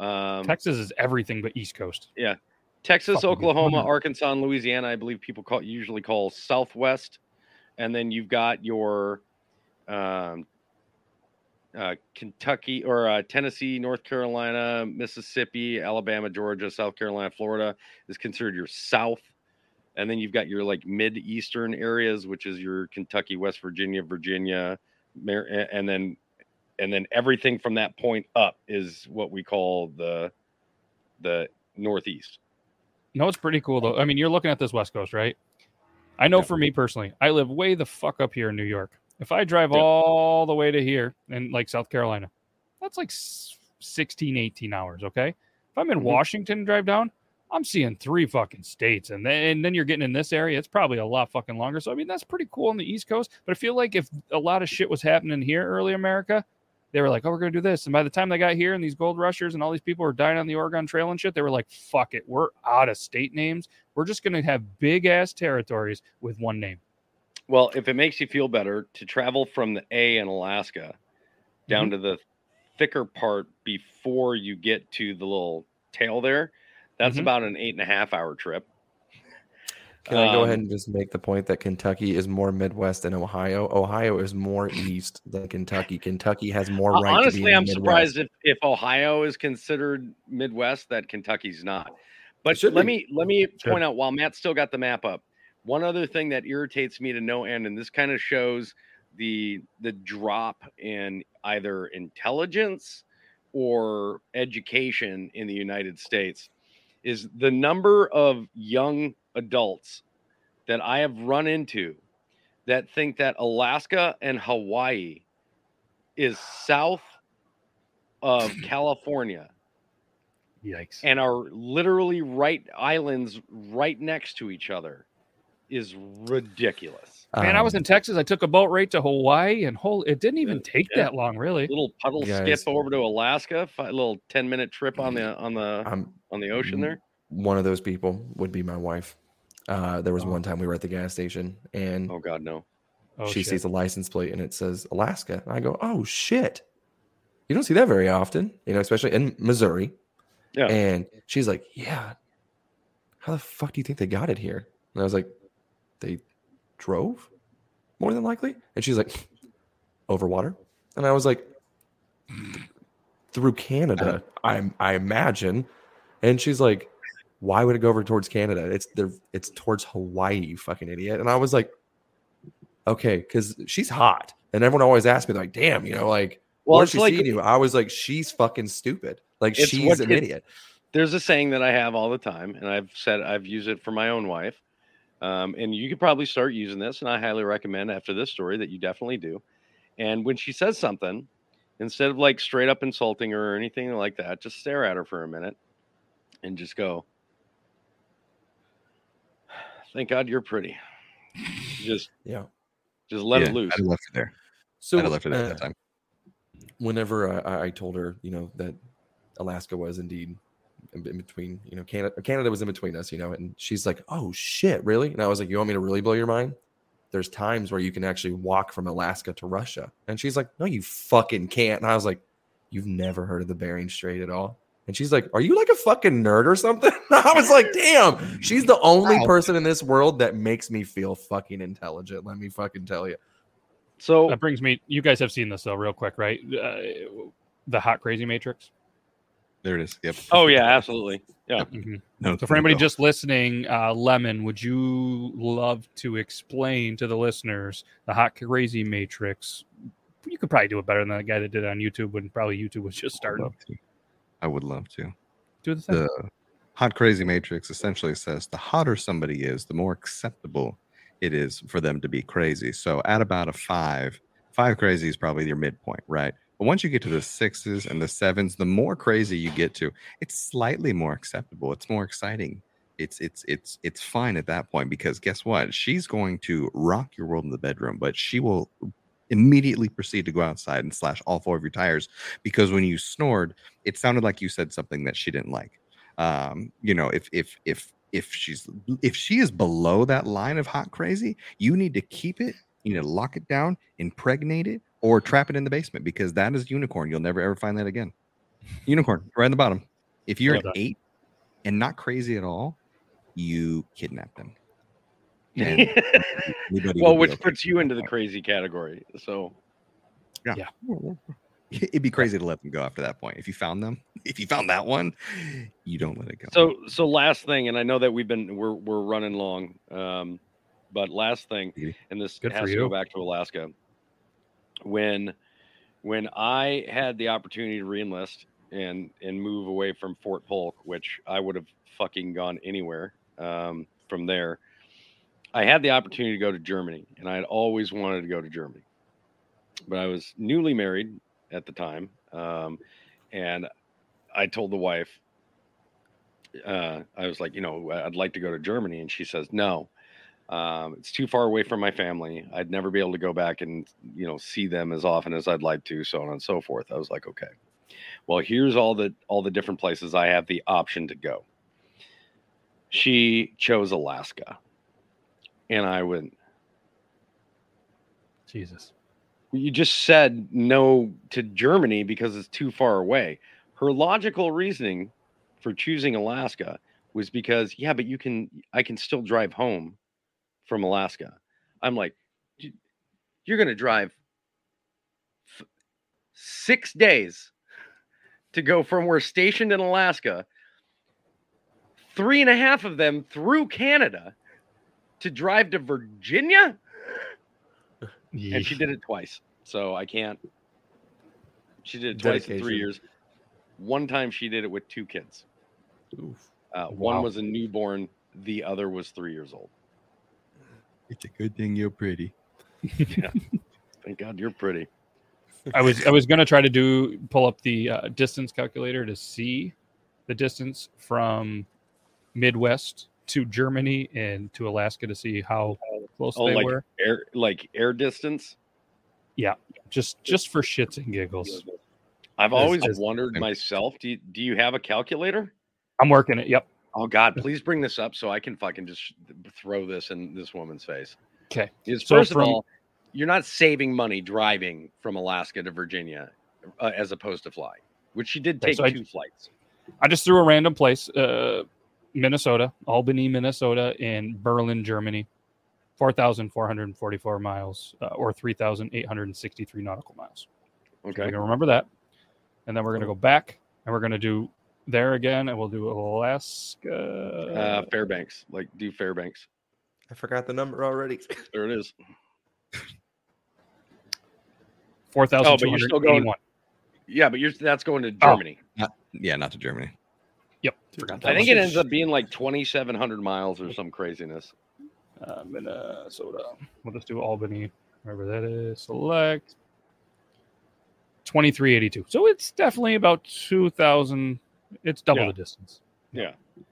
um, Texas is everything but East Coast. Yeah, Texas, Oklahoma. Arkansas, and Louisiana. I believe people call usually call Southwest, and then you've got your um, uh, Kentucky or uh, Tennessee, North Carolina, Mississippi, Alabama, Georgia, South Carolina, Florida is considered your South. And then you've got your like mid eastern areas, which is your Kentucky, West Virginia, Virginia, Mar- and then and then everything from that point up is what we call the the Northeast. No, it's pretty cool though. I mean, you're looking at this West Coast, right? I know for me personally, I live way the fuck up here in New York. If I drive Yeah. all the way to here in like South Carolina, that's like s- 16, 18 hours. Okay. If I'm in Mhm. Washington and drive down, I'm seeing three fucking states. And then, and then you're getting in this area, it's probably a lot fucking longer. So, I mean, that's pretty cool on the East Coast. But I feel like if a lot of shit was happening here early America, they were like, oh, we're going to do this. And by the time they got here and these gold rushers and all these people were dying on the Oregon Trail and shit, they were like, fuck it. We're out of state names. We're just going to have big ass territories with one name. Well, if it makes you feel better to travel from the A in Alaska down to the thicker part before you get to the little tail there, that's Mhm. about an eight and a half hour trip. Can I go Um, ahead and just make the point that Kentucky is more Midwest than Ohio? Ohio is more East than Kentucky. Kentucky has more right. to be Honestly, I'm the surprised if, if Ohio is considered Midwest, that Kentucky's not. But let me let me Should. point out while Matt's still got the map up, one other thing that irritates me to no end, and this kind of shows the the drop in either intelligence or education in the United States is the number of young adults that I have run into that think that Alaska and Hawaii is south of *clears throat* California. Yikes. and are literally right islands right next to each other is ridiculous. Man, I was Um, in Texas. I took a boat right to Hawaii, and whole it didn't even take Yeah. that long, really. Little puddle Guys. skip over to Alaska, fi- little ten minute trip on the on the I'm on the ocean there. one of those people would be my wife. Uh, there was one time we were at the gas station and Oh God, no. Oh, she shit. sees a license plate and it says Alaska. And I go, oh shit. You don't see that very often, you know, especially in Missouri. Yeah. And she's like, yeah. How the fuck do you think they got it here? And I was like, they drove more than likely. And she's like, *laughs* over water. And I was like, through Canada, uh-huh. I I imagine. And she's like, why would it go over towards Canada? It's there. It's towards Hawaii, you fucking idiot. And I was like, okay, because she's hot, and everyone always asks me like, damn, you know, like, Well, where's she like- seeing you? I was like, she's fucking stupid. Like she's what an idiot. There's a saying that I have all the time, and I've said I've used it for my own wife. Um, and you could probably start using this, and I highly recommend after this story that you definitely do. And when she says something, instead of like straight up insulting her or anything like that, just stare at her for a minute and just go, *sighs* Thank God you're pretty. Just Yeah. just let Yeah, it loose. I'd left it there. So I'd left it there at that uh, time. whenever I, I told her, you know, that Alaska was indeed in in between, you know, Canada, Canada was in between us, you know, and she's like, "Oh shit, really?" And I was like, "You want me to really blow your mind?" There's times where you can actually walk from Alaska to Russia, and she's like, "No, you fucking can't." And I was like, "You've never heard of the Bering Strait at all?" And she's like, "Are you like a fucking nerd or something?" *laughs* I was like, "Damn, she's the only Wow. person in this world that makes me feel fucking intelligent." Let me fucking tell you. So That brings me. You guys have seen this though, real quick, right? Uh, the Hot Crazy Matrix. There it is. Yep. Oh yeah, absolutely. Yeah. Mhm. No, So for anybody just listening, uh, Lemon, would you love to explain to the listeners the Hot Crazy Matrix? You could probably do it better than the guy that did it on YouTube when probably YouTube was just I would starting. love to. I would love to. Do the. The hot crazy matrix essentially says the hotter somebody is, the more acceptable it is for them to be crazy. So at about a five, five crazy is probably your midpoint, right? But once you get to the sixes and the sevens, the more crazy you get to, it's slightly more acceptable. It's more exciting. It's it's it's it's fine at that point because guess what? She's going to rock your world in the bedroom, but she will immediately proceed to go outside and slash all four of your tires because when you snored, it sounded like you said something that she didn't like. Um, you know, if if if if she's if she is below that line of hot crazy, you need to keep it. You need to lock it down, impregnate it, or trap it in the basement because that is unicorn. You'll never ever find that again. Unicorn, right in the bottom. If you're an done. eight and not crazy at all, you kidnap them. *laughs* Well, which okay. puts you into the crazy category. So Yeah. *laughs* It'd be crazy to let them go after that point. If you found them, *laughs* if you found that one, you don't let it go. So so last thing, and I know that we've been we're we're running long, um, but last thing, and this Good has to go back to Alaska. When when I had the opportunity to reenlist and and move away from Fort Polk, which I would have fucking gone anywhere um, from there, I had the opportunity to go to Germany, and I had always wanted to go to Germany, but I was newly married at the time, um, and I told the wife, uh, I was like, you know, I'd like to go to Germany. And she says, no, um, it's too far away from my family. I'd never be able to go back and, you know, see them as often as I'd like to, so on and so forth. I was like, okay, well, here's all the, all the different places I have the option to go. She chose Alaska. And I went, Jesus. you just said no to Germany because it's too far away. Her logical reasoning for choosing Alaska was because, yeah, but you can, I can still drive home from Alaska. I'm like, you're going to drive f- six days to go from where we're stationed in Alaska, three and a half of them through Canada to drive to Virginia and she did it twice. So I can't. She did it twice in three years. One time she did it with two kids. Oof. Uh, One was a newborn. The other was three years old. It's a good thing you're pretty. yeah. *laughs* Thank God you're pretty. I was I was gonna try to do pull up the uh, distance calculator to see the distance from Midwest to Germany and to Alaska to see how close Oh, they like were. air, like air distance. Yeah, just just for shits and giggles. I've As- always as- wondered myself. Do you, do you have a calculator? I'm working it. Yep. Oh God, please bring this up so I can fucking just throw this in this woman's face. Okay. Is So first from- of all, you're not saving money driving from Alaska to Virginia uh, as opposed to flying, which she did Okay, take so I- two flights. I just threw a random place, uh, Minnesota, Albany, Minnesota, and Berlin, Germany, four thousand four hundred forty-four miles, uh, or three thousand eight hundred sixty-three nautical miles. So Okay. we're gonna remember that, and then we're gonna go back, and we're gonna do there again, and we'll do Alaska. Uh, Fairbanks, like do Fairbanks. I forgot the number already. *laughs* There it is. Four Oh, thousand but you're still going. Yeah, but you're that's going to Oh. Germany. Not, yeah, not to Germany. Yep. Forgot that I think it ends up being like 2,700 miles or some craziness. uh, Minnesota. We'll just do Albany, wherever that is. Select 2382. So it's definitely about 2,000. It's double Yeah. the distance. Yeah. I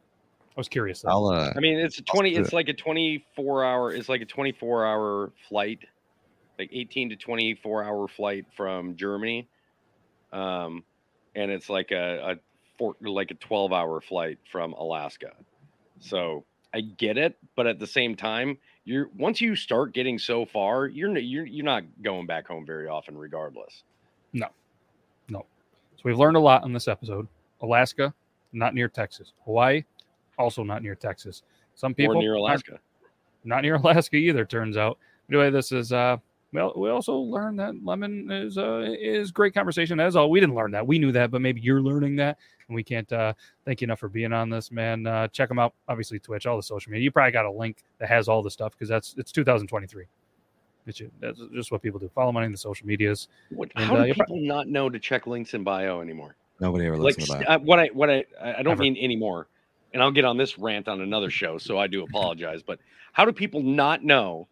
was curious. I'll uh I mean, it's a 20. It's like a 24 hour. It's like a 24 hour flight, like 18 to 24 hour flight from Germany, um, and it's like a, a four, like a 12 hour flight from Alaska. So I get it, but at the same time, you're once you start getting so far, you're you're you're not going back home very often, regardless. No. No. So we've learned a lot in this episode. Alaska, not near Texas. Hawaii, also not near Texas. Some people or near aren't- Alaska. not near *laughs* Alaska either. Turns out. Anyway, this is uh. Well, we also learned that lemon is uh is great conversation as all. We didn't learn that. We knew that, but maybe you're learning that, and we can't uh thank you enough for being on this, man. Uh, check them out. Obviously, Twitch, all the social media. You probably got a link that has all the stuff because that's it's 2023. It's that's just what people do. Follow money in the social medias. What, And, how uh, do you're people not know to check links in bio anymore? Nobody ever like listens to st- that. uh, what I what I I I don't Ever. mean anymore, and I'll get on this rant on another show, so I do apologize. But how do people not know?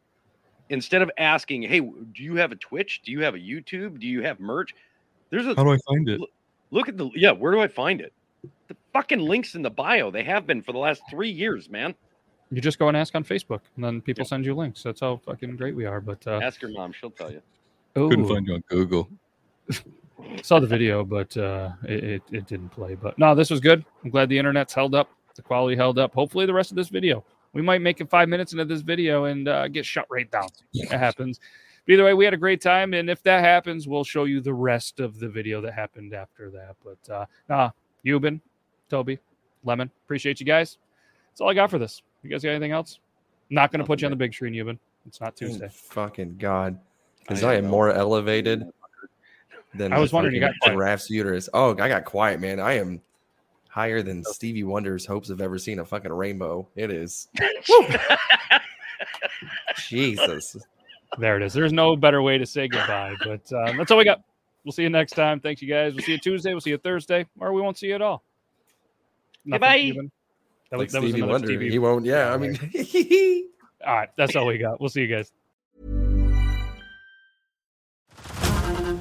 Instead of asking, "Hey, do you have a Twitch? Do you have a YouTube? Do you have merch?" There's a How do I find it? look, look at the yeah. Where do I find it? The fucking links in the bio. They have been for the last three years, man. You just go and ask on Facebook, and then people send you links. That's how fucking great we are. But uh, Ask your mom; she'll tell you. *laughs* Couldn't find you on Google. *laughs* saw the video, but uh, it, it, it didn't play. But no, this was good. I'm glad the internet's held up. The quality held up. Hopefully, the rest of this video. We might make it five minutes into this video and uh, get shut right down. It happens. But either way, we had a great time. And if that happens, we'll show you the rest of the video that happened after that. But uh, nah, Yuban, Toby, Lemon, appreciate you guys. That's all I got for this. You guys got anything else? not going to put you on the big screen, Yuban. It's not Thank Tuesday. Fucking God. Because I I, am know. more elevated than I was wondering, you fucking got quiet. giraffe's uterus. Oh, I got quiet, man. I am higher than Stevie Wonder's hopes of ever seeing a fucking rainbow. It is. *laughs* Jesus. There it is. There's no better way to say goodbye. But um, that's all we got. We'll see you next time. Thanks, you guys. We'll see you Tuesday. We'll see you Thursday, or we won't see you at all. Nothing, Goodbye. Steven? That Like that was Stevie another Wonder. Stevie. He won't. Yeah. I mean, *laughs* All right, that's all we got. We'll see you guys.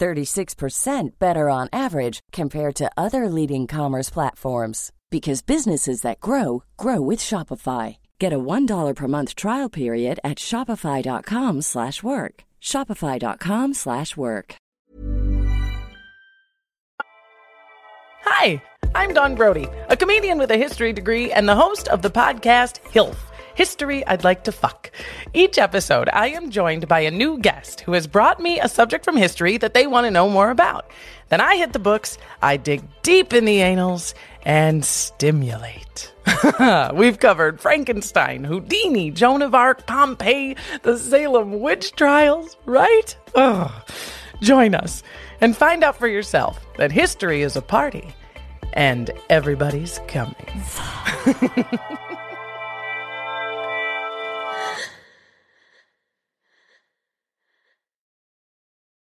36% better on average compared to other leading commerce platforms because businesses that grow grow with Shopify. Get a $1 per month trial period at shopify.com/work. shopify.com/work. Hi, I'm Don Brody, a comedian with a history degree and the host of the podcast Hilf. History I'd Like to Fuck. Each episode, I am joined by a new guest who has brought me a subject from history that they want to know more about. Then I hit the books, I dig deep in the annals, and stimulate. *laughs* We've covered Frankenstein, Houdini, Joan of Arc, Pompeii, the Salem witch trials, right? Ugh. Join us and find out for yourself that history is a party and everybody's coming. *laughs*